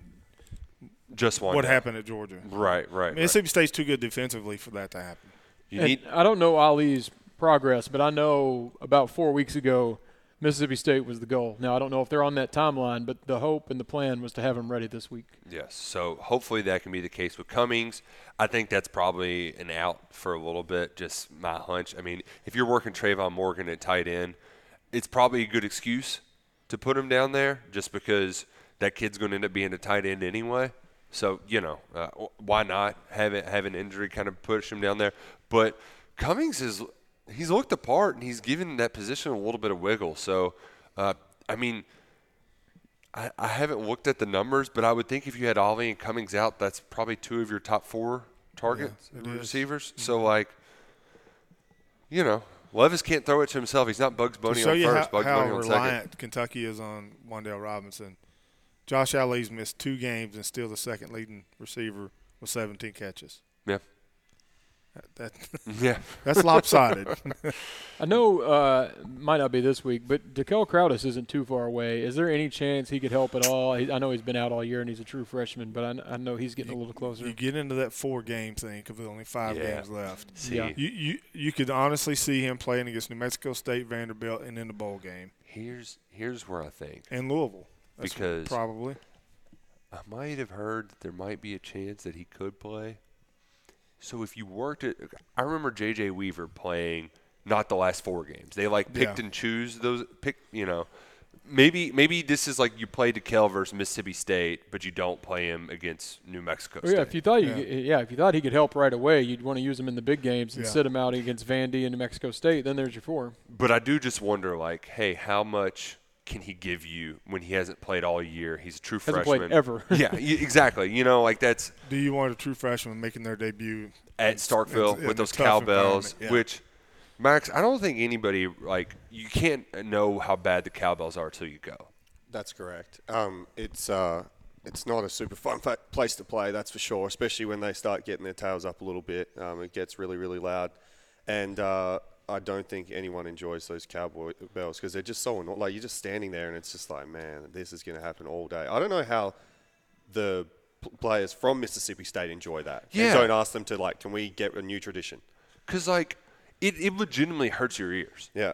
just one. what guy. happened at Georgia. Right, right. right. Mississippi State's too good defensively for that to happen. You And need I don't know Ali's progress, but I know about four weeks ago, Mississippi State was the goal. Now I don't know if they're on that timeline, but the hope and the plan was to have him ready this week. Yes. So hopefully that can be the case with Cummings. I think that's probably an out for a little bit, just my hunch. I mean, if you're working Trayvon Morgan at tight end, it's probably a good excuse to put him down there just because that kid's going to end up being a tight end anyway. So, you know, uh, why not have it, have an injury kind of push him down there? But Cummings is he's looked the part and he's given that position a little bit of wiggle. So, uh, I mean, I, I haven't looked at the numbers, but I would think if you had Ali and Cummings out, that's probably two of your top four target it is. receivers. So like, you know, Levis can't throw it to himself. He's not Bugs To Bunny show on you first, how, Bugs how Bunny on second. Kentucky is on Wan'Dale Robinson, Josh Ali's missed two games and still the second leading receiver with 17 catches. Yeah, That, yeah. that's lopsided. I know uh, might not be this week, but Dekel Crowdus isn't too far away. Is there any chance he could help at all? He, I know he's been out all year and he's a true freshman, but I, I know he's getting a little closer. you get into that four game thing because there's only five Yeah. games left. See, Yeah. You, you you could honestly see him playing against New Mexico State, Vanderbilt, and in the bowl game, here's here's where I think and Louisville. That's Because- probably I might have heard that there might be a chance that he could play. So if you worked it, I remember J.J. Weaver playing not the last four games. They like picked Yeah. and choose those. Pick, you know, maybe maybe this is like you play DeKel versus Mississippi State, but you don't play him against New Mexico State. yeah, if you thought you Yeah. yeah. yeah, if you thought he could help right away, you'd want to use him in the big games and Yeah. sit him out against Vandy and New Mexico State. Then there's your four. But I do just wonder, like, hey, how much can he give you when he hasn't played all year? He's a true Hasn't freshman. played ever. yeah, exactly. You know, like that's Do you want a true freshman making their debut at Starkville in with those cowbells. Yeah. which Max, I don't think anybody like you can't know how bad the cowbells are till you go. That's correct. Um, it's uh, it's not a super fun place to play, that's for sure. Especially when they start getting their tails up a little bit, um, it gets really, really loud, and uh, I don't think anyone enjoys those cowboy bells because they're just so annoying. Like you're just standing there, and it's just like, man, this is going to happen all day. I don't know how the p- players from Mississippi State enjoy that. Yeah. don't ask them to like, can we get a new tradition? Because like it, it legitimately hurts your ears. Yeah.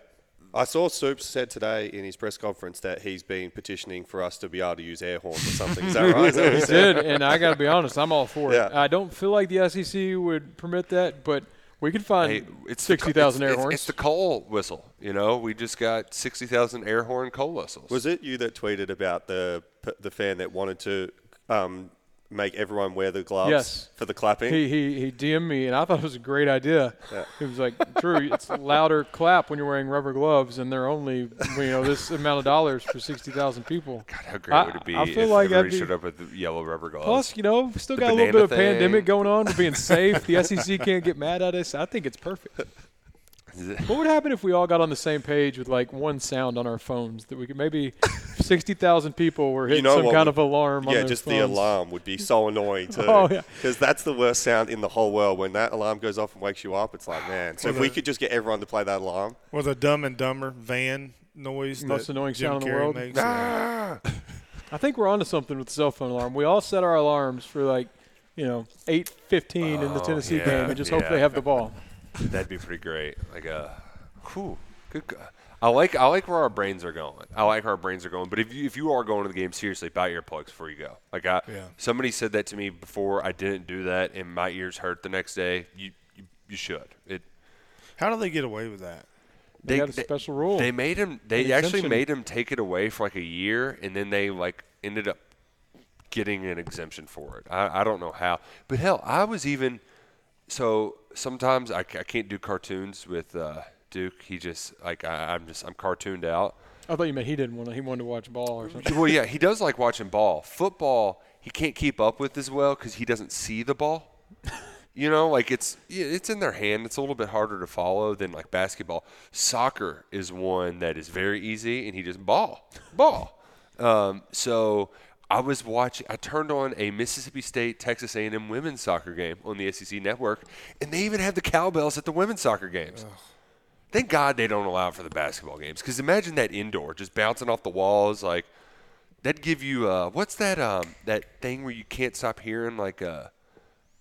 I saw Soups said today in his press conference that he's been petitioning for us to be able to use air horns or something. Is that right? Is that he said? and I got to be honest, I'm all for it. Yeah. I don't feel like the SEC would permit that, but we could find Hey, it's sixty thousand it's- air it's- horns. It's the coal whistle. You know, we just got sixty thousand air horn coal whistles. Was it you that tweeted about the the fan that wanted to um, make everyone wear the gloves Yes. for the clapping? he, he he DM'd me, and I thought it was a great idea. Yeah. He was like, "True, it's louder clap when you're wearing rubber gloves, and they're only you know this amount of dollars for sixty thousand people." God, how great I- would it be I feel if like everybody that'd be- showed up with yellow rubber gloves? Plus, you know, we still The got a little bit banana of pandemic going on. We're being safe. The SEC can't get mad at us. I think it's perfect. What would happen if we all got on the same page with like one sound on our phones that we could maybe sixty thousand people were hitting know some kind would- of alarm on yeah, their just the alarm would be so annoying too. Oh, yeah. Because that's the worst sound in the whole world. When that alarm goes off and wakes you up, it's like, man. So Well, if we could just get everyone to play that alarm, Or the Dumb and Dumber van noise. Most annoying Jim sound in the Carrey world. Makes. Ah! I think we're onto something with the cell phone alarm. We all set our alarms for like, you know, eight fifteen in the Oh, Tennessee yeah, game, and just hope they have the ball. That'd be pretty great. Like a, whew, good. go- I like I like where our brains are going. I like where our brains are going. But if you if you are going to the game seriously, buy earplugs before you go. Like I, Yeah. somebody said that to me before. I didn't do that, and my ears hurt the next day. You you, you should. It How do they get away with that? They got a special rule. They made him. They An actually exemption. made him take it away for like a year, and then they like ended up getting an exemption for it. I, I don't know how, but hell, I was even. So sometimes I, I can't do cartoons with uh, Duke. He just like I, I'm just I'm cartooned out. I thought you meant he didn't want to. He wanted to watch ball or something. well, yeah, he does like watching ball. Football, he can't keep up with as well because he doesn't see the ball. You know, like it's yeah, it's in their hand. It's a little bit harder to follow than like basketball. Soccer is one that is very easy, and he just ball, ball. Um, so I was watching. I turned on a Mississippi State Texas A&M women's soccer game on the SEC network, and they even had the cowbells at the women's soccer games. Thank God they don't allow it for the basketball games. Because imagine that indoor, just bouncing off the walls, like that'd give you uh, what's that um that thing where you can't stop hearing like uh,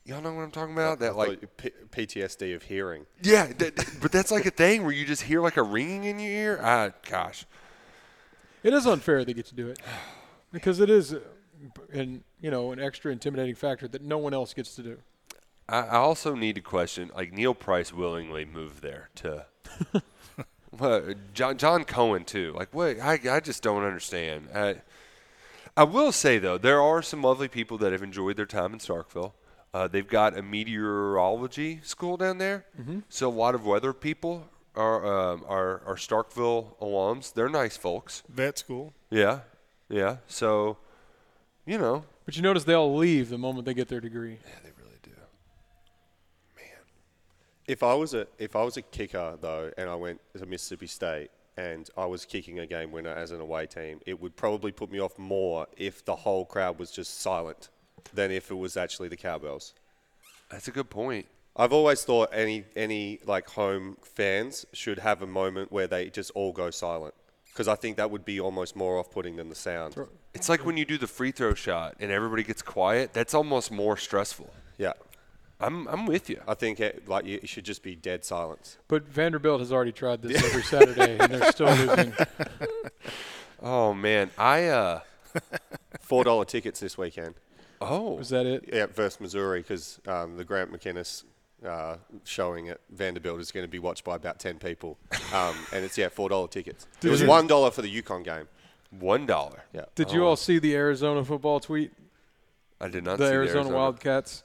y'all know what I'm talking about? That I like P- PTSD of hearing. yeah, that, but that's like a thing where you just hear like a ringing in your ear. Ah, gosh. It is unfair they get to do it because it is, uh, an you know, an extra intimidating factor that no one else gets to do. I, I also need to question like Neil Price willingly moved there to. Well, John John Cohen too. Like what? I I just don't understand. I, I will say though, there are some lovely people that have enjoyed their time in Starkville. Uh, they've got a meteorology school down there, so a lot of weather people are um, are are Starkville alums. They're nice folks. Vet school. Yeah, yeah. So, you know, But you notice they all leave the moment they get their degree. Yeah, they really do. Man. If I was a if I was a kicker though, and I went to Mississippi State and I was kicking a game winner as an away team, it would probably put me off more if the whole crowd was just silent than if it was actually the cowbells. That's a good point. I've always thought any any like home fans should have a moment where they just all go silent because I think that would be almost more off-putting than the sound. It's like when you do the free throw shot and everybody gets quiet. That's almost more stressful. Yeah, I'm I'm with you. I think it, like you, it should just be dead silence. But Vanderbilt has already tried this every Saturday, and they're still losing. Oh man, I uh Four dollar tickets this weekend. oh Was that it? Yeah, versus Missouri because um, the Grant McInnes uh, showing at Vanderbilt is going to be watched by about ten people, um, and it's yeah four dollar tickets. It was one dollar for the UConn game. one dollar. Yeah, Did you all see the Arizona football tweet? I did not the see Arizona, the Arizona Wildcats.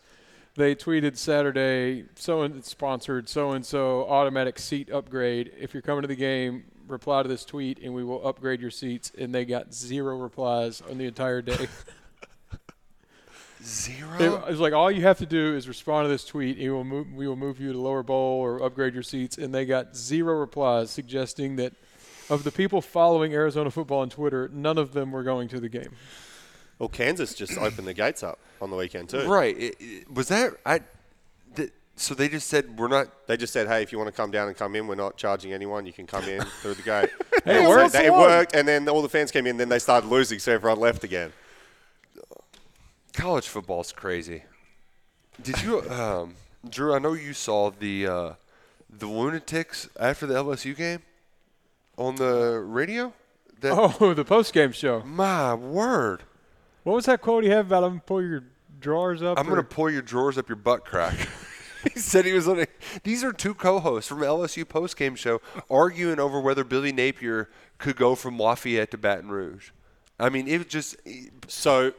They tweeted Saturday, so and sponsored so and so automatic seat upgrade. If you're coming to the game, reply to this tweet and we will upgrade your seats. And they got zero replies on the entire day. Zero. it was like all you have to do is respond to this tweet. And we will move, we will move you to lower bowl or upgrade your seats. And they got zero replies, suggesting that of the people following Arizona football on Twitter, none of them were going to the game. Well, Kansas just opened the gates up on the weekend too. Right. It, it- was that I? th- so they just said we're not. They just said, "Hey, if you want to come down and come in, we're not charging anyone. You can come in through the gate." Hey, it And so worked. they- It worked, and then all the fans came in. Then they started losing, so everyone left again. College football's crazy. Did you, um, Drew? I know you saw the uh, the lunatics after the LSU game on the radio. That, Oh, the post game show. my word! What was that quote you have about them pull your drawers up? I'm or- gonna pull your drawers up your butt crack. he said he was on. A, these are two co-hosts from LSU post-game show arguing over whether Billy Napier could go from Lafayette to Baton Rouge. I mean, it was just So,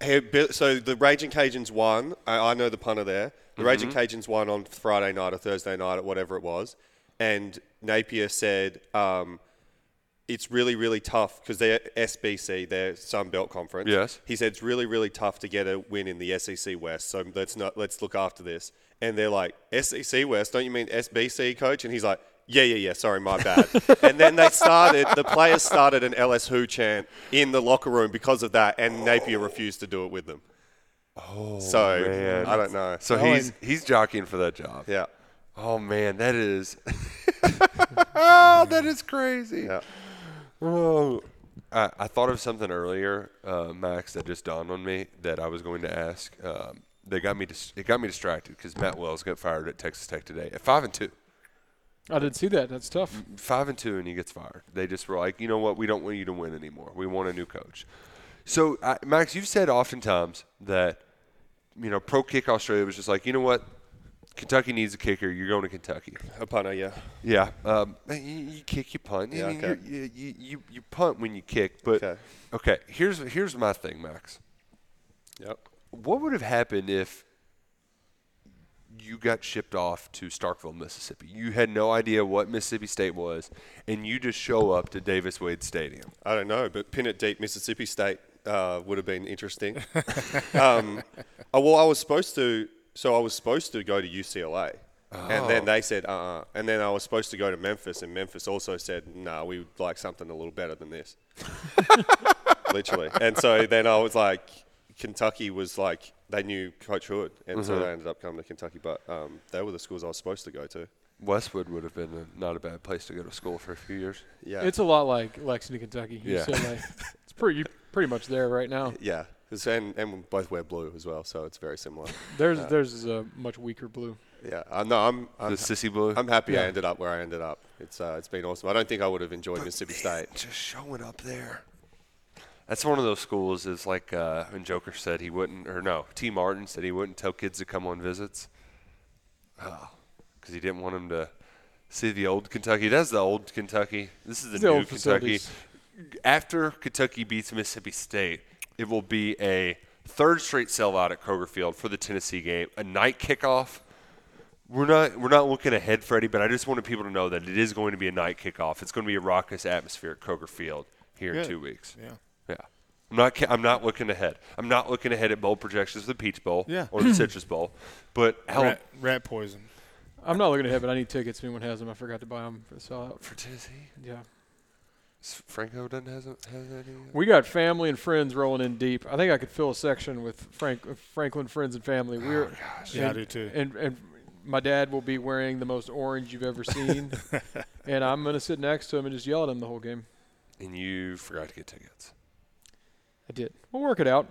hey, so the Raging Cajuns won. I, I know the punter there. The Raging Cajuns won on Friday night or Thursday night or whatever it was, and Napier said um, it's really really tough because they're SBC, their Sun Belt Conference. Yes. He said it's really really tough to get a win in the SEC West. So let's not let's look after this. And they're like SEC West, don't you mean SBC, coach? And he's like. Yeah, yeah, yeah. Sorry, my bad. and then they started. The players started an LS Who chant in the locker room because of that, and Napier refused to do it with them. Oh, so man. I don't know. so he's he's jockeying for that job. yeah, Oh man, that is oh, that is crazy. yeah. Oh, I, I thought of something earlier, uh, Max, that just dawned on me that I was going to ask. Um, that got me dis- it got me distracted because Matt Wells got fired at Texas Tech today at five and two. I didn't see that. That's tough. five and two, and he gets fired. They just were like, you know what? We don't want you to win anymore. We want a new coach. So, uh, Max, you've said oftentimes that you know Pro Kick Australia was just like, you know what? Kentucky needs a kicker. You're going to Kentucky. A punter, yeah. Yeah, um, you, you kick, you punt. Yeah, I mean, okay. you're- you, you, you, you punt when you kick, but Okay. okay. Here's here's my thing, Max. Yep. What would have happened if you got shipped off to Starkville, Mississippi? You had no idea what Mississippi State was, and you just show up to Davis Wade Stadium. I don't know, but pin it deep, Mississippi State uh, would have been interesting. um, oh, well, I was supposed to. So I was supposed to go to UCLA, and then they said, uh-uh. And then I was supposed to go to Memphis, and Memphis also said, nah, we would like something a little better than this. Literally. And so then I was like, Kentucky was like, they knew Coach Hood, and so they ended up coming to Kentucky. But um, they were the schools I was supposed to go to. Westwood would have been a, not a bad place to go to school for a few years. Yeah. It's a lot like Lexington, Kentucky. Yeah. UCLA. it's pretty pretty much there right now. yeah. 'Cause- And, and we both wear blue as well, so it's very similar. There's there's a much weaker blue. Yeah, uh, no, I'm I'm, The sissy blue. I'm happy I ended up where I ended up. It's uh, it's been awesome. I don't think I would have enjoyed Mississippi State. just showing up there. That's one of those schools. Is like uh, when Joker said he wouldn't, or no, T. Martin said he wouldn't tell kids to come on visits. Oh, because he didn't want them to see the old Kentucky. That's the old Kentucky. This is the, The new old Kentucky. After Kentucky beats Mississippi State, it will be a third straight sellout at Kroger Field for the Tennessee game. A night kickoff. We're not we're not looking ahead, Freddie, but I just wanted people to know that it is going to be a night kickoff. It's going to be a raucous atmosphere at Kroger Field here in two weeks. Yeah. Yeah. I'm not. I'm not looking ahead. I'm not looking ahead at bowl projections for the Peach Bowl Yeah. or the Citrus Bowl. But hell, Rat, rat poison. I'm not looking ahead, but I need tickets. If anyone has them, I forgot to buy them for the sellout. for Tennessee, Yeah. Franco doesn't has, has any. We got family and friends rolling in deep. I think I could fill a section with Frank, uh, Franklin friends and family. Oh We're Yeah, I do too. And and my dad will be wearing the most orange you've ever seen, and I'm gonna sit next to him and just yell at him the whole game. And you forgot to get tickets. I did. We'll work it out.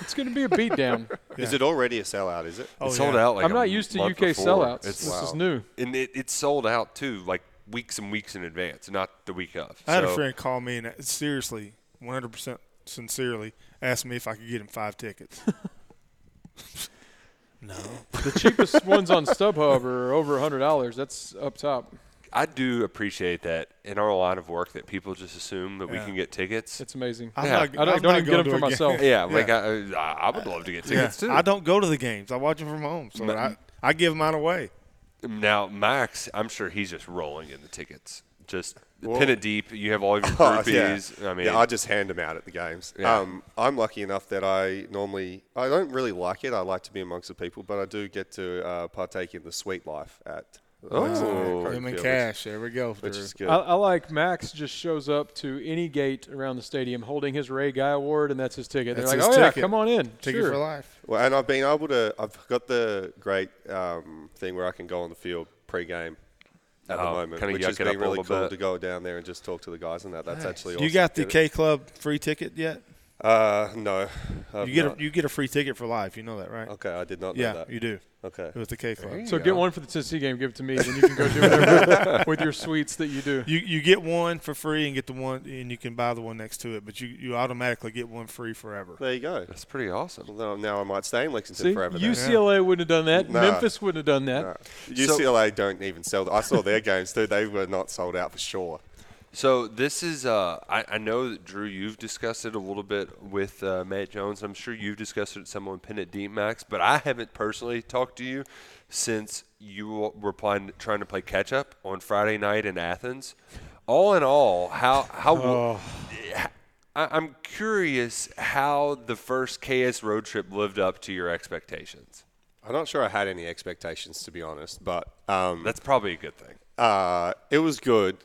It's gonna be a beatdown. Is it already a sellout? Is it? Oh, it sold out like I'm a not used to month UK before. sellouts. It's, this is new. and it, it's sold out too, like weeks and weeks in advance, not the week of. I had a So- friend call me and uh, seriously, 100% sincerely, asked me if I could get him five tickets. no. The cheapest ones on StubHub are over hundred dollars. That's up top. I do appreciate that in our line of work that people just assume that we can get tickets. It's amazing. I'm Yeah. not, I don't, I'm don't even get them for myself. yeah, like I, I would love to get Yeah. tickets too. I don't go to the games. I watch them from home. So I, I give mine away. Now, Max, I'm sure he's just rolling in the tickets. Just Well- pin it deep. You have all of your Oh, groupies. yeah. I mean, yeah, I just hand them out at the games. Yeah. Um, I'm lucky enough that I normally I don't really like it. I like to be amongst the people, but I do get to uh, partake in the sweet life at Oh. Kroger Him and Cash. There we go. which, which is good. I, I like Max just shows up to any gate around the stadium holding his Ray Guy Award, and that's his ticket. That's They're like, his "Oh yeah, ticket. come on in." Ticket sure. for life. Well, and I've been able to. I've got the great um, thing where I can go on the field pre-game at the Oh, moment, which yuck has it been really cool bit. to go down there and just talk to the guys and that. That's actually You got the K Club free ticket yet? Uh, no. I've You get not. a, you get a free ticket for life. You know that, right? Okay, I did not know yeah, that. you do. Okay. With the K Club. So get one for the Tennessee game, give it to me, then you can go do whatever with your sweets that you do. You you get one for free and get the one and you can buy the one next to it, but you, you automatically get one free forever. There you go. that's pretty awesome. Well, now- now I might stay in Lexington See, forever. then. UCLA wouldn't have done that. Nah. Memphis wouldn't have done that. No. UCLA don't even sell. I saw their games too. They were not sold out for sure. So this is, uh, I, I know that Drew, you've discussed it a little bit with uh, Matt Jones. I'm sure you've discussed it with someone Pin It Deep Max, but I haven't personally talked to you since you were playing, trying to play catch up on Friday night in Athens. All in all, how how I, I'm curious how the first KS road trip lived up to your expectations. I'm not sure I had any expectations to be honest, but um, That's probably a good thing. uh, it was good.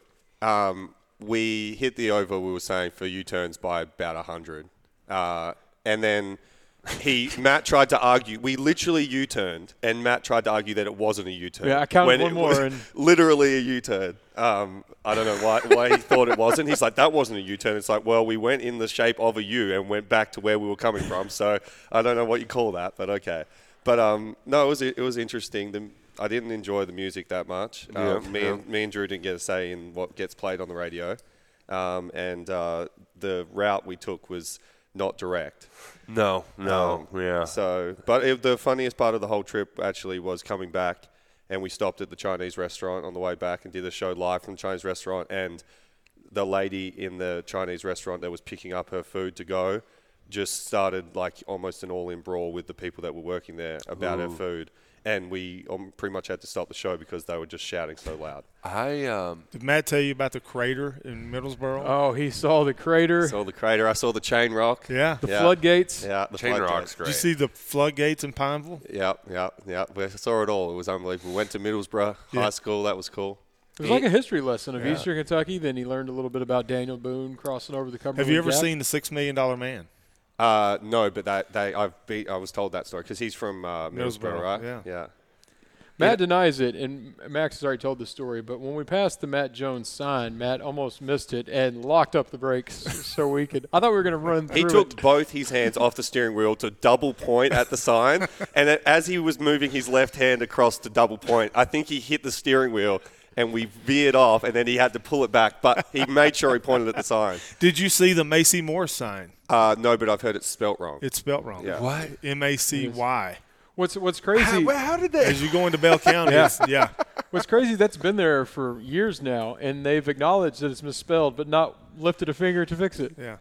Um, we hit the over. We were saying for U-turns by about hundred, uh, and then he Matt tried to argue. We literally U-turned, and Matt tried to argue that it wasn't a U-turn. Yeah, I counted one it more and- literally a U-turn. Um, I don't know why why he thought it wasn't. He's like, that wasn't a U-turn. It's like, well, we went in the shape of a U and went back to where we were coming from. So I don't know what you call that, but okay. But um, no, it was it was interesting. The I didn't enjoy the music that much. Yeah, Um, me, yeah. and, me and Drew didn't get a say in what gets played on the radio, um, and uh, the route we took was not direct. No, no, Um, yeah. So, but it, the funniest part of the whole trip actually was coming back, and we stopped at the Chinese restaurant on the way back and did a show live from the Chinese restaurant. And the lady in the Chinese restaurant that was picking up her food to go just started like almost an all-in brawl with the people that were working there about her food. And we um, pretty much had to stop the show because they were just shouting so loud. I um, Did Matt tell you about the crater in Middlesboro? Oh, he saw the crater, Saw the crater. I saw the chain rock. yeah. the yeah. floodgates. Yeah, the Chain floodgates. Rock's Did great. you see the floodgates in Pineville? Yeah, yeah, yeah. We saw it all. It was unbelievable. We went to Middlesboro Yeah. High School. That was cool. It was like a history lesson of Yeah. Eastern Kentucky. Then he learned a little bit about Daniel Boone crossing over the Cumberland. Have you ever Gap. seen the Six Million Dollar Man? Uh, no, but that they I've be, I was told that story because he's from uh, Middlesboro, Middlesboro, right? yeah. yeah. Matt denies it, and Max has already told the story. But when we passed the Matt Jones sign, Matt almost missed it and locked up the brakes so we could. I thought we were going to run through He took it. both his hands off the steering wheel to double point at the sign, and as he was moving his left hand across to double point, I think he hit the steering wheel and we veered off, and then he had to pull it back. But he made sure he pointed at the sign. Did you see the Macy Moore sign? Uh, no, but I've heard it's spelt wrong. It's spelt wrong. Yeah. What? M A C Y. What's What's crazy? How, how did they? As you go into Bell County, Yeah. yeah. What's crazy? That's been there for years now, and they've acknowledged that it's misspelled, but not lifted a finger to fix it. Yeah.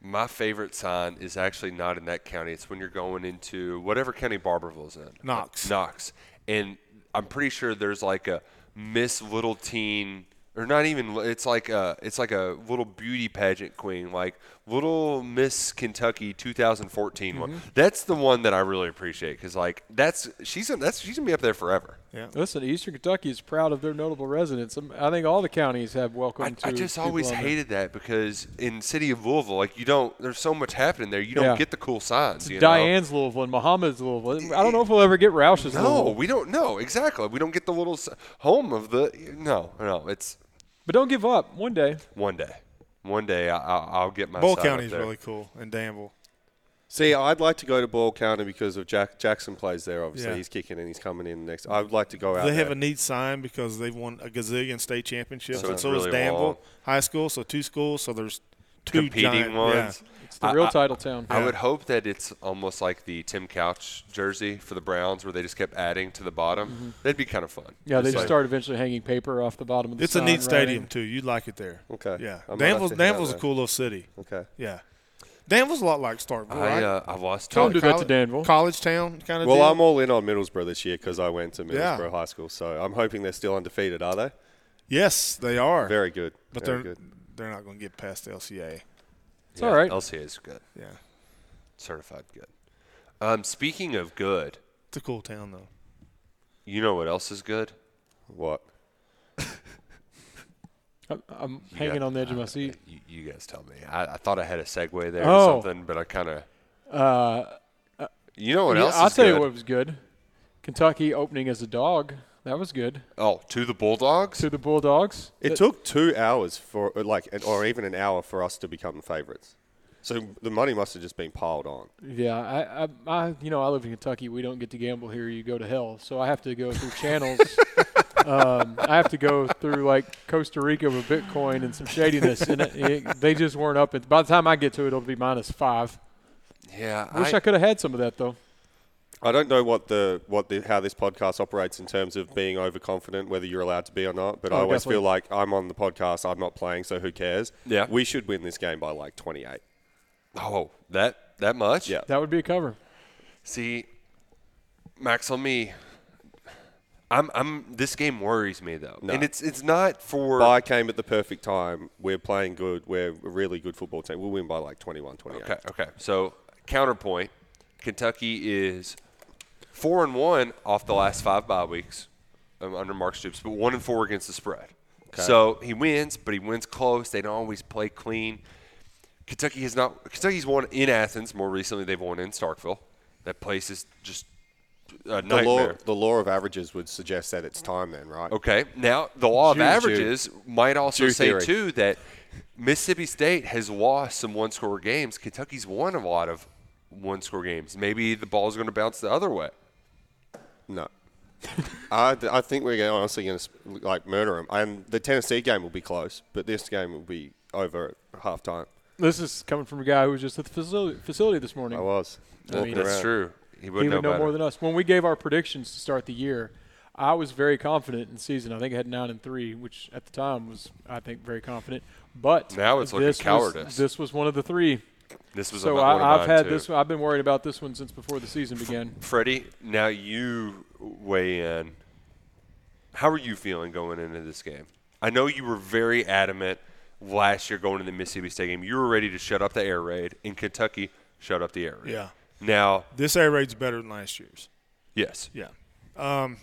My favorite sign is actually not in that county. It's when you're going into whatever county Barbourville's in. Knox. Knox. And I'm pretty sure there's like a Miss Little Teen or not even it's like a it's like a little beauty pageant queen like little miss kentucky 2014 one. Mm-hmm. That's the one that i really appreciate because like that's she's that's she's gonna be up there forever Listen, Eastern Kentucky is proud of their notable residents. Um, I think all the counties have welcome I, to. I just always on there. hated that because in city of louisville like you don't there's so much happening there you don't Yeah. get the cool signs you know? Diane's Louisville and Muhammad's Louisville. I don't know if we'll ever get Roush's no Louisville. we don't know exactly we don't get the little home of the no no it's But don't give up. One day. one day one day I, I'll, I'll get my Boyle sign up County's really cool, and Danville. See, I'd like to go to Boyle County because of Jack Jackson plays there. Obviously, Yeah. he's kicking and he's coming in next. I'd like to go out. They have there. a neat sign because they've won a gazillion state championships, So and it's so really is Danville long. High School. So two schools. So there's two competing giant, ones. It's the I- real I- title town. I would hope that it's almost like the Tim Couch jersey for the Browns, where they just kept adding to the bottom. That'd be kind of fun. Mm-hmm. Yeah, they Just just like- start eventually hanging paper off the bottom of the It's a neat stadium writing. too. You'd like it there. Okay. Yeah, I might have Danville's to head out Danville's a cool little city. Okay. Yeah, Danville's a lot like Starkville, I right? uh, I lost Don't track. do that to Danville. College town kind of. Well, deal. I'm all in on Middlesboro this year because I went to Yeah. High School, so I'm hoping they're still undefeated. Are they? Yes, they are. Very good. but Very they're good. they're not going to get past the LCA. It's Yeah, all right. LCA is good, Yeah, certified good. Um, speaking of good, it's a cool town though. you know what else is good? What? I'm, I'm hanging got- on the edge of my seat. You, you guys tell me. I, I thought I had a segue there Oh. or something, but I kind of. Uh, You know what yeah, else I'll is tell good? you what was good. Kentucky opening as a dog. That was good. oh, to the Bulldogs. To the Bulldogs. It That- took two hours for, uh, like, or even an hour for us to become the favourites. So the money must have just been piled on. Yeah, I, I, I, you know, I live in Kentucky. We don't get to gamble here. You go to hell. So I have to go through channels. um, I have to go through like Costa Rica with Bitcoin and some shadiness, and it, it, they just weren't up. At, by the time I get to it, it'll be minus five. yeah, Wish I, could have had some of that though. I don't know what the what the how this podcast operates in terms of being overconfident, whether you're allowed to be or not. But I Oh, always definitely. feel like I'm on the podcast, I'm not playing, so who cares? Yeah. we should win this game by like 28. Oh, that that much? Yeah. That would be a cover. See, Max, on me. I'm I'm. This game worries me though, No. and it's it's not for. Bye came at the perfect time. We're playing good. We're a really good football team. We'll win by like 21, 28. Okay, okay. So counterpoint, Kentucky is four and one off the last five bye weeks um, under Mark Stoops, but one and four against the spread. So he wins, but he wins close. They don't always play clean. Kentucky has not. Kentucky's won in Athens more recently. They've won in Starkville. That place is just a The law, the law of averages would suggest that it's time then, right? Okay. Now the law of Jew- averages might also Jew say theory. too that Mississippi State has lost some one-score games. Kentucky's won a lot of one-score games. Maybe the ball's going to bounce the other way. No. I, I think we're gonna, honestly going to like murder them. And the Tennessee game will be close, but this game will be over at halftime. This is coming from a guy who was just at the facility, facility this morning. I was. I mean, That's around. true. He would he know, would know more than us. When we gave our predictions to start the year, I was very confident in season. I think I had nine and three, which at the time was, I think, very confident. But Now it's looking this cowardice. Was, this was one of the three. This was So about one of I, I've had too. this. I've been worried about this one since before the season began. Freddie, now you weigh in. How are you feeling going into this game? I know you were very adamant last year going into the Mississippi State game. You were ready to shut up the air raid. In Kentucky, shut up the air raid. Yeah. Now, This air raid's better than last year's. yes. Yeah. Um,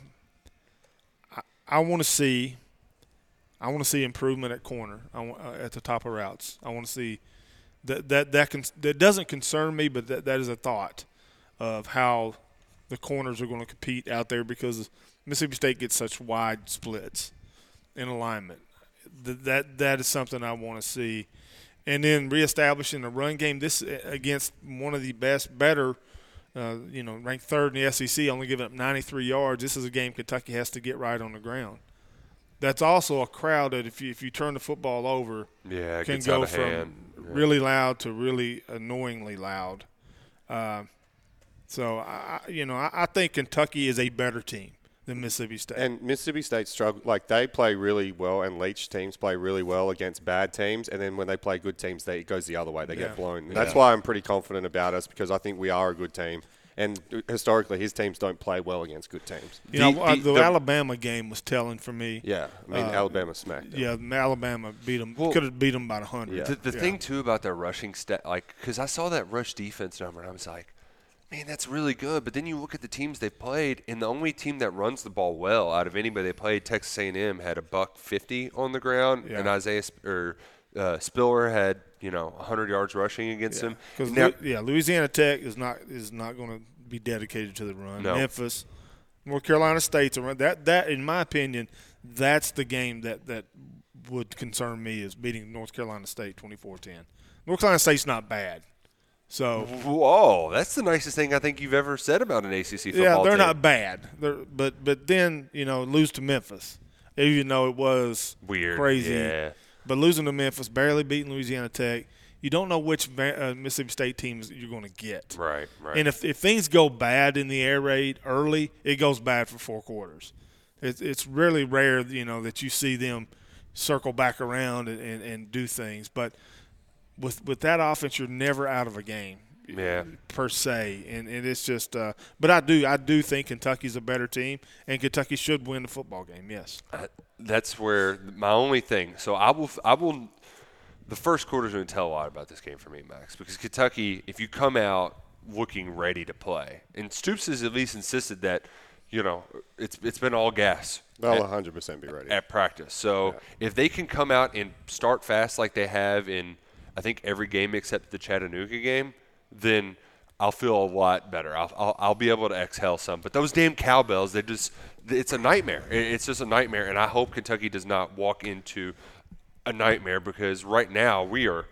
I, I want to see. I want to see improvement at corner. I want, uh, at the top of routes. I want to see that that that can, that doesn't concern me, but that, that is a thought of how the corners are going to compete out there because Mississippi State gets such wide splits in alignment. That that, that is something I want to see. And then reestablishing the run game. This uh, against one of the best, better uh, you know, ranked third in the SEC, only giving up 93 yards. This is a game Kentucky has to get right on the ground. That's also a crowd that if you if you turn the football over, Yeah, can go from hand. Yeah. really loud to really annoyingly loud. Uh, so I, I- you know, I, I think Kentucky is a better team than Mississippi State. And Mississippi State struggle like they play really well, and Leach teams play really well against bad teams. And then when they play good teams, they, it goes the other way. They Yeah. get blown. That's why I'm pretty confident about us because I think we are a good team. And historically, his teams don't play well against good teams. you the- know, uh, the- the, the- Alabama game was telling for me. Yeah, I mean Uh, Alabama smacked. them. Yeah, Alabama beat them. Well- could have beat them by hundred. Yeah. The, the thing too about their rushing stat, like, because I saw that rush defense number, and I was like, man, that's really good. But then you look at the teams they played, and the only team that runs the ball well out of anybody they played, Texas A&M, had a buck fifty on the ground, and Isaiah Sp- or uh, Spiller had you know hundred yards rushing against him. Because Now- yeah, Louisiana Tech is not is not going to be dedicated to the run. No. Memphis, North Carolina State's a run. That that in my opinion, that's the game that that would concern me is beating North Carolina State 24-10. North Carolina State's not bad. So Whoa, that's the nicest thing I think you've ever said about an ACC football yeah, they're team. not bad. They're, but but then you know lose to Memphis, even though it was Weird, crazy. yeah. But losing to Memphis, barely beating Louisiana Tech, you don't know which uh, Mississippi State teams you're going to get. Right, right. And if, if things go bad in the air raid early, it goes bad for four quarters. It's it's really rare, you know, that you see them circle back around and, and, and do things. But with with that offense, you're never out of a game. Yeah. Per se, and, and it's just, uh, but I do I do think Kentucky's a better team, and Kentucky should win the football game. Yes, Uh, that's where my only thing. So I will, I will. The first quarter is going to tell a lot about this game for me, Max, because Kentucky, if you come out looking ready to play, and Stoops has at least insisted that, you know, it's it's been all gas. They'll at- 100% be ready. at practice. So if they can come out and start fast like they have in, I think every game except the Chattanooga game, then I'll feel a lot better. I'll, I'll, I'll be able to exhale some. But those damn cowbells, they just, it's a nightmare. It's just a nightmare. And I hope Kentucky does not walk into a nightmare because right now we are,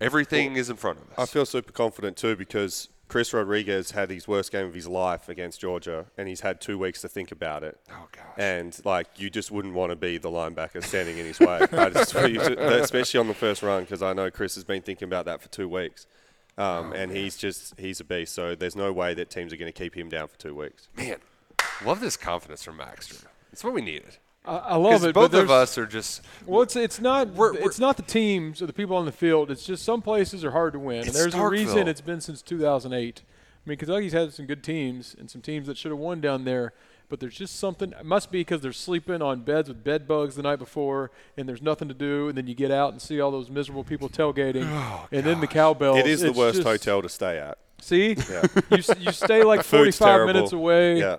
everything is in front of us. I feel super confident too because Chris Rodriguez had his worst game of his life against Georgia, and he's had two weeks to think about it. Oh, gosh. And like, you just wouldn't want to be the linebacker standing in his way, just, especially on the first run, because I know Chris has been thinking about that for two weeks. Um, and he's just he's a beast. So there's no way that teams are going to keep him down for two weeks. Man, love this confidence from Max. Drew. It's what we needed. I, I love it. both but of there's- us are just, Well, it's it's not We're- we're- it's not the teams or the people on the field. It's just some places are hard to win, and It's there's a reason it's been since 2008. I mean, Kentucky's had some good teams and some teams that should have won down there, but there's just something. It must be because they're sleeping on beds with bed bugs the night before, and there's nothing to do, and then you get out and see all those miserable people tailgating, oh, and then the cowbells. It is the worst just- hotel to stay at. See, Yeah. you you stay like 45 terrible. minutes away. Yeah.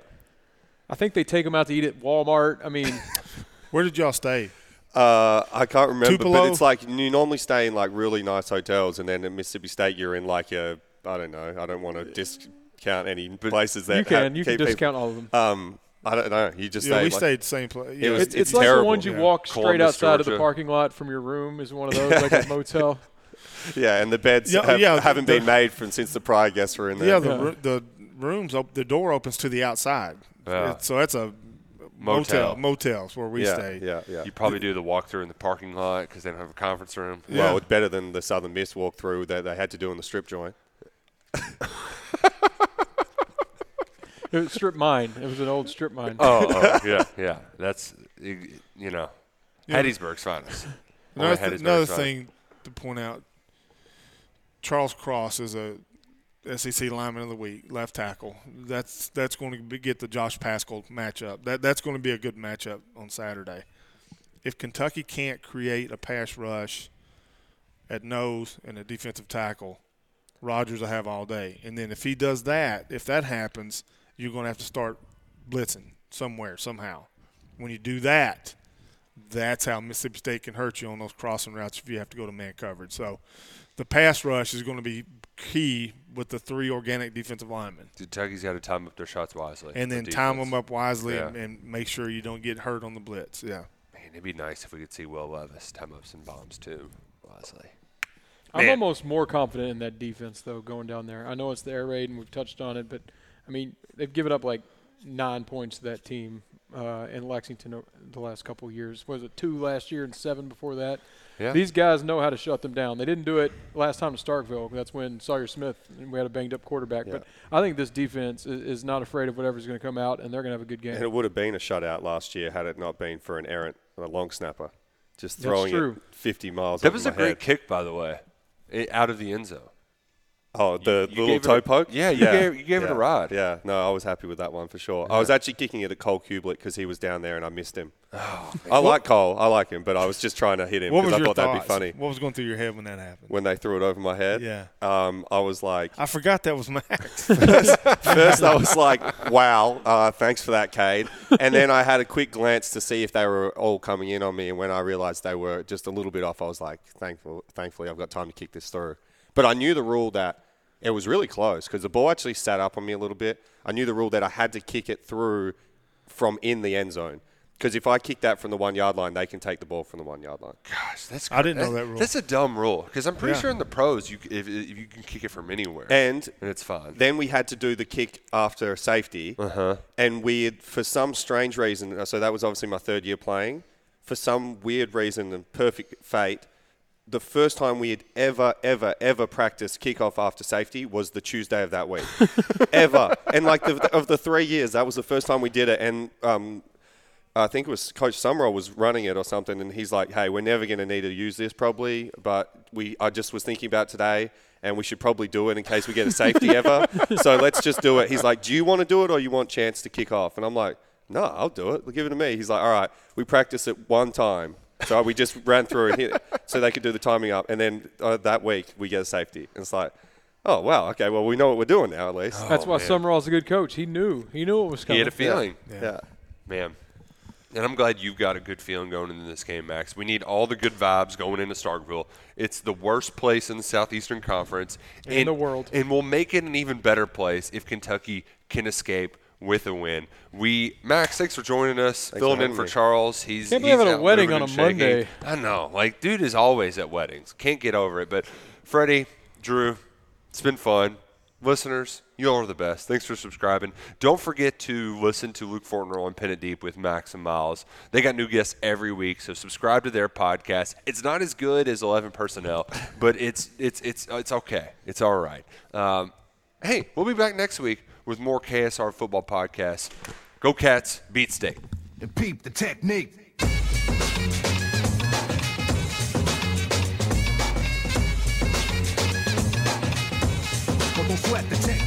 I think they take them out to eat at Walmart. I mean. where did y'all stay? Uh, I can't remember, but it's like you normally stay in like really nice hotels, and then at Mississippi State you're in like a I don't know. I don't want to discount any places that you can have- you can keep people- discount all of them. Um, I don't know. You just Yeah, stay we like, stayed the same place. Yeah, was- It's, it's it's like the ones you Yeah. walk straight Columbus, outside of the parking lot from your room is one of those, like a motel. Yeah, and the beds Yeah, have, yeah, haven't the- been made from since the prior guests were in there. Yeah, the Yeah. ru- the rooms op- the door opens to the outside. Yeah. So that's a Motel. motel. Motels where we yeah, stay. yeah, yeah. You probably do the walkthrough in the parking lot because they don't have a conference room. Yeah. Well, it's better than the Southern Miss walkthrough that they had to do in the strip joint. It was strip mine. It was an old strip mine. Oh, oh, yeah, yeah. That's you you know, Yeah. Hattiesburg's finest. Another, th- another thing to point out: Charles Cross is a SEC lineman of the week, left tackle. That's that's going to be, get the Josh Paschal matchup. That that's going to be a good matchup on Saturday. If Kentucky can't create a pass rush at nose and a defensive tackle, Rogers will have all day. And then if he does that, if that happens, you're going to have to start blitzing somewhere somehow. When you do that, that's how Mississippi State can hurt you on those crossing routes if you have to go to man coverage. So the pass rush is going to be key with the three organic defensive linemen. Kentucky's got to time up their shots wisely. And for then time them up wisely and, Yeah. and make sure you don't get hurt on the blitz. Yeah. Man, it'd be nice if we could see Will Levis time up some bombs too, wisely. I'm Man. almost more confident in that defense though going down there. I know it's the air raid and we've touched on it, but I mean they've given up like nine points to that team uh, in Lexington the last couple of years. Was it two last year and seven before that? Yeah. These guys know how to shut them down. They didn't do it last time to Starkville. That's when Sawyer Smith and we had a banged up quarterback. But I think this defense is, is not afraid of whatever's going to come out, and they're going to have a good game. And it would have been a shutout last year had it not been for an errant, a long snapper, just throwing it 50 miles. That was my a great head. kick, by the way, eh, out of the end zone. Oh, the you little toe a- poke? yeah, you gave- you gave it a ride. Yeah, no, I was happy with that one for sure. I was actually kicking it at Cole Kublik because he was down there and I missed him. Oh, I like Cole, I like him, but I was just trying to hit him because I thought that'd be funny. What was going through your head when that happened? When they threw it over my head, Yeah. um, I was like, I forgot that was Max. First, I was like, "Wow, uh, thanks for that, Cade." And then I had a quick glance to see if they were all coming in on me. And when I realized they were just a little bit off, I was like, "Thankful, thankfully, I've got time to kick this through." But I knew the rule that it was really close because the ball actually sat up on me a little bit. I knew the rule that I had to kick it through from in the end zone. Because if I kick that from the one yard line, they can take the ball from the one yard line. Gosh, that's I didn't know that- that rule. That's a dumb rule because I'm pretty Yeah. sure in the pros you if, if you can kick it from anywhere And and it's fine. Then we had to do the kick after safety. Uh-huh. And we had, for some strange reason, so that was obviously my third year playing. For some weird reason and perfect fate, the first time we had ever, ever, ever practiced kickoff after safety was the Tuesday of that week. ever. And like the, of the three years, that was the first time we did it. And um, I think it was Coach Summerall was running it or something, and he's like, "Hey, we're never going to need to use this probably, but we I just was thinking about today, and we should probably do it in case we get a safety ever. So let's just do it." He's like, "Do you want to do it, or you want chance to kick off?" And I'm like, "No, I'll do it. Give it to me." He's like, "All right, we practice it one time." So we just ran through it here, so they could do the timing up, and then uh, that week we get a safety. And it's like, "Oh wow, okay, well we know what we're doing now at least." That's why man. Summerall's a good coach. He knew. He knew what was coming. he had a feeling, yeah. man. And I'm glad you've got a good feeling going into this game, Max. We need all the good vibes going into Starkville. It's the worst place in the Southeastern Conference In the world. and we'll make it an even better place if Kentucky can escape with a win. We Max, thanks for joining us, filling for in for me. Charles. He's Can't believe he's I'm at a wedding on a shaking. Monday. I know, like dude is always at weddings. Can't get over it. But Freddie, Drew, it's been fun. Listeners, you all are the best. Thanks for subscribing. Don't forget to listen to Luke Fortner on Pin It Deep with Max and Miles. They got new guests every week, so subscribe to their podcast. It's not as good as Eleven Personnel, but it's it's it's it's okay. It's all right. Um, hey, we'll be back next week with more KSR football podcasts. Go Cats! Beat State. and peep the technique. Sweat the.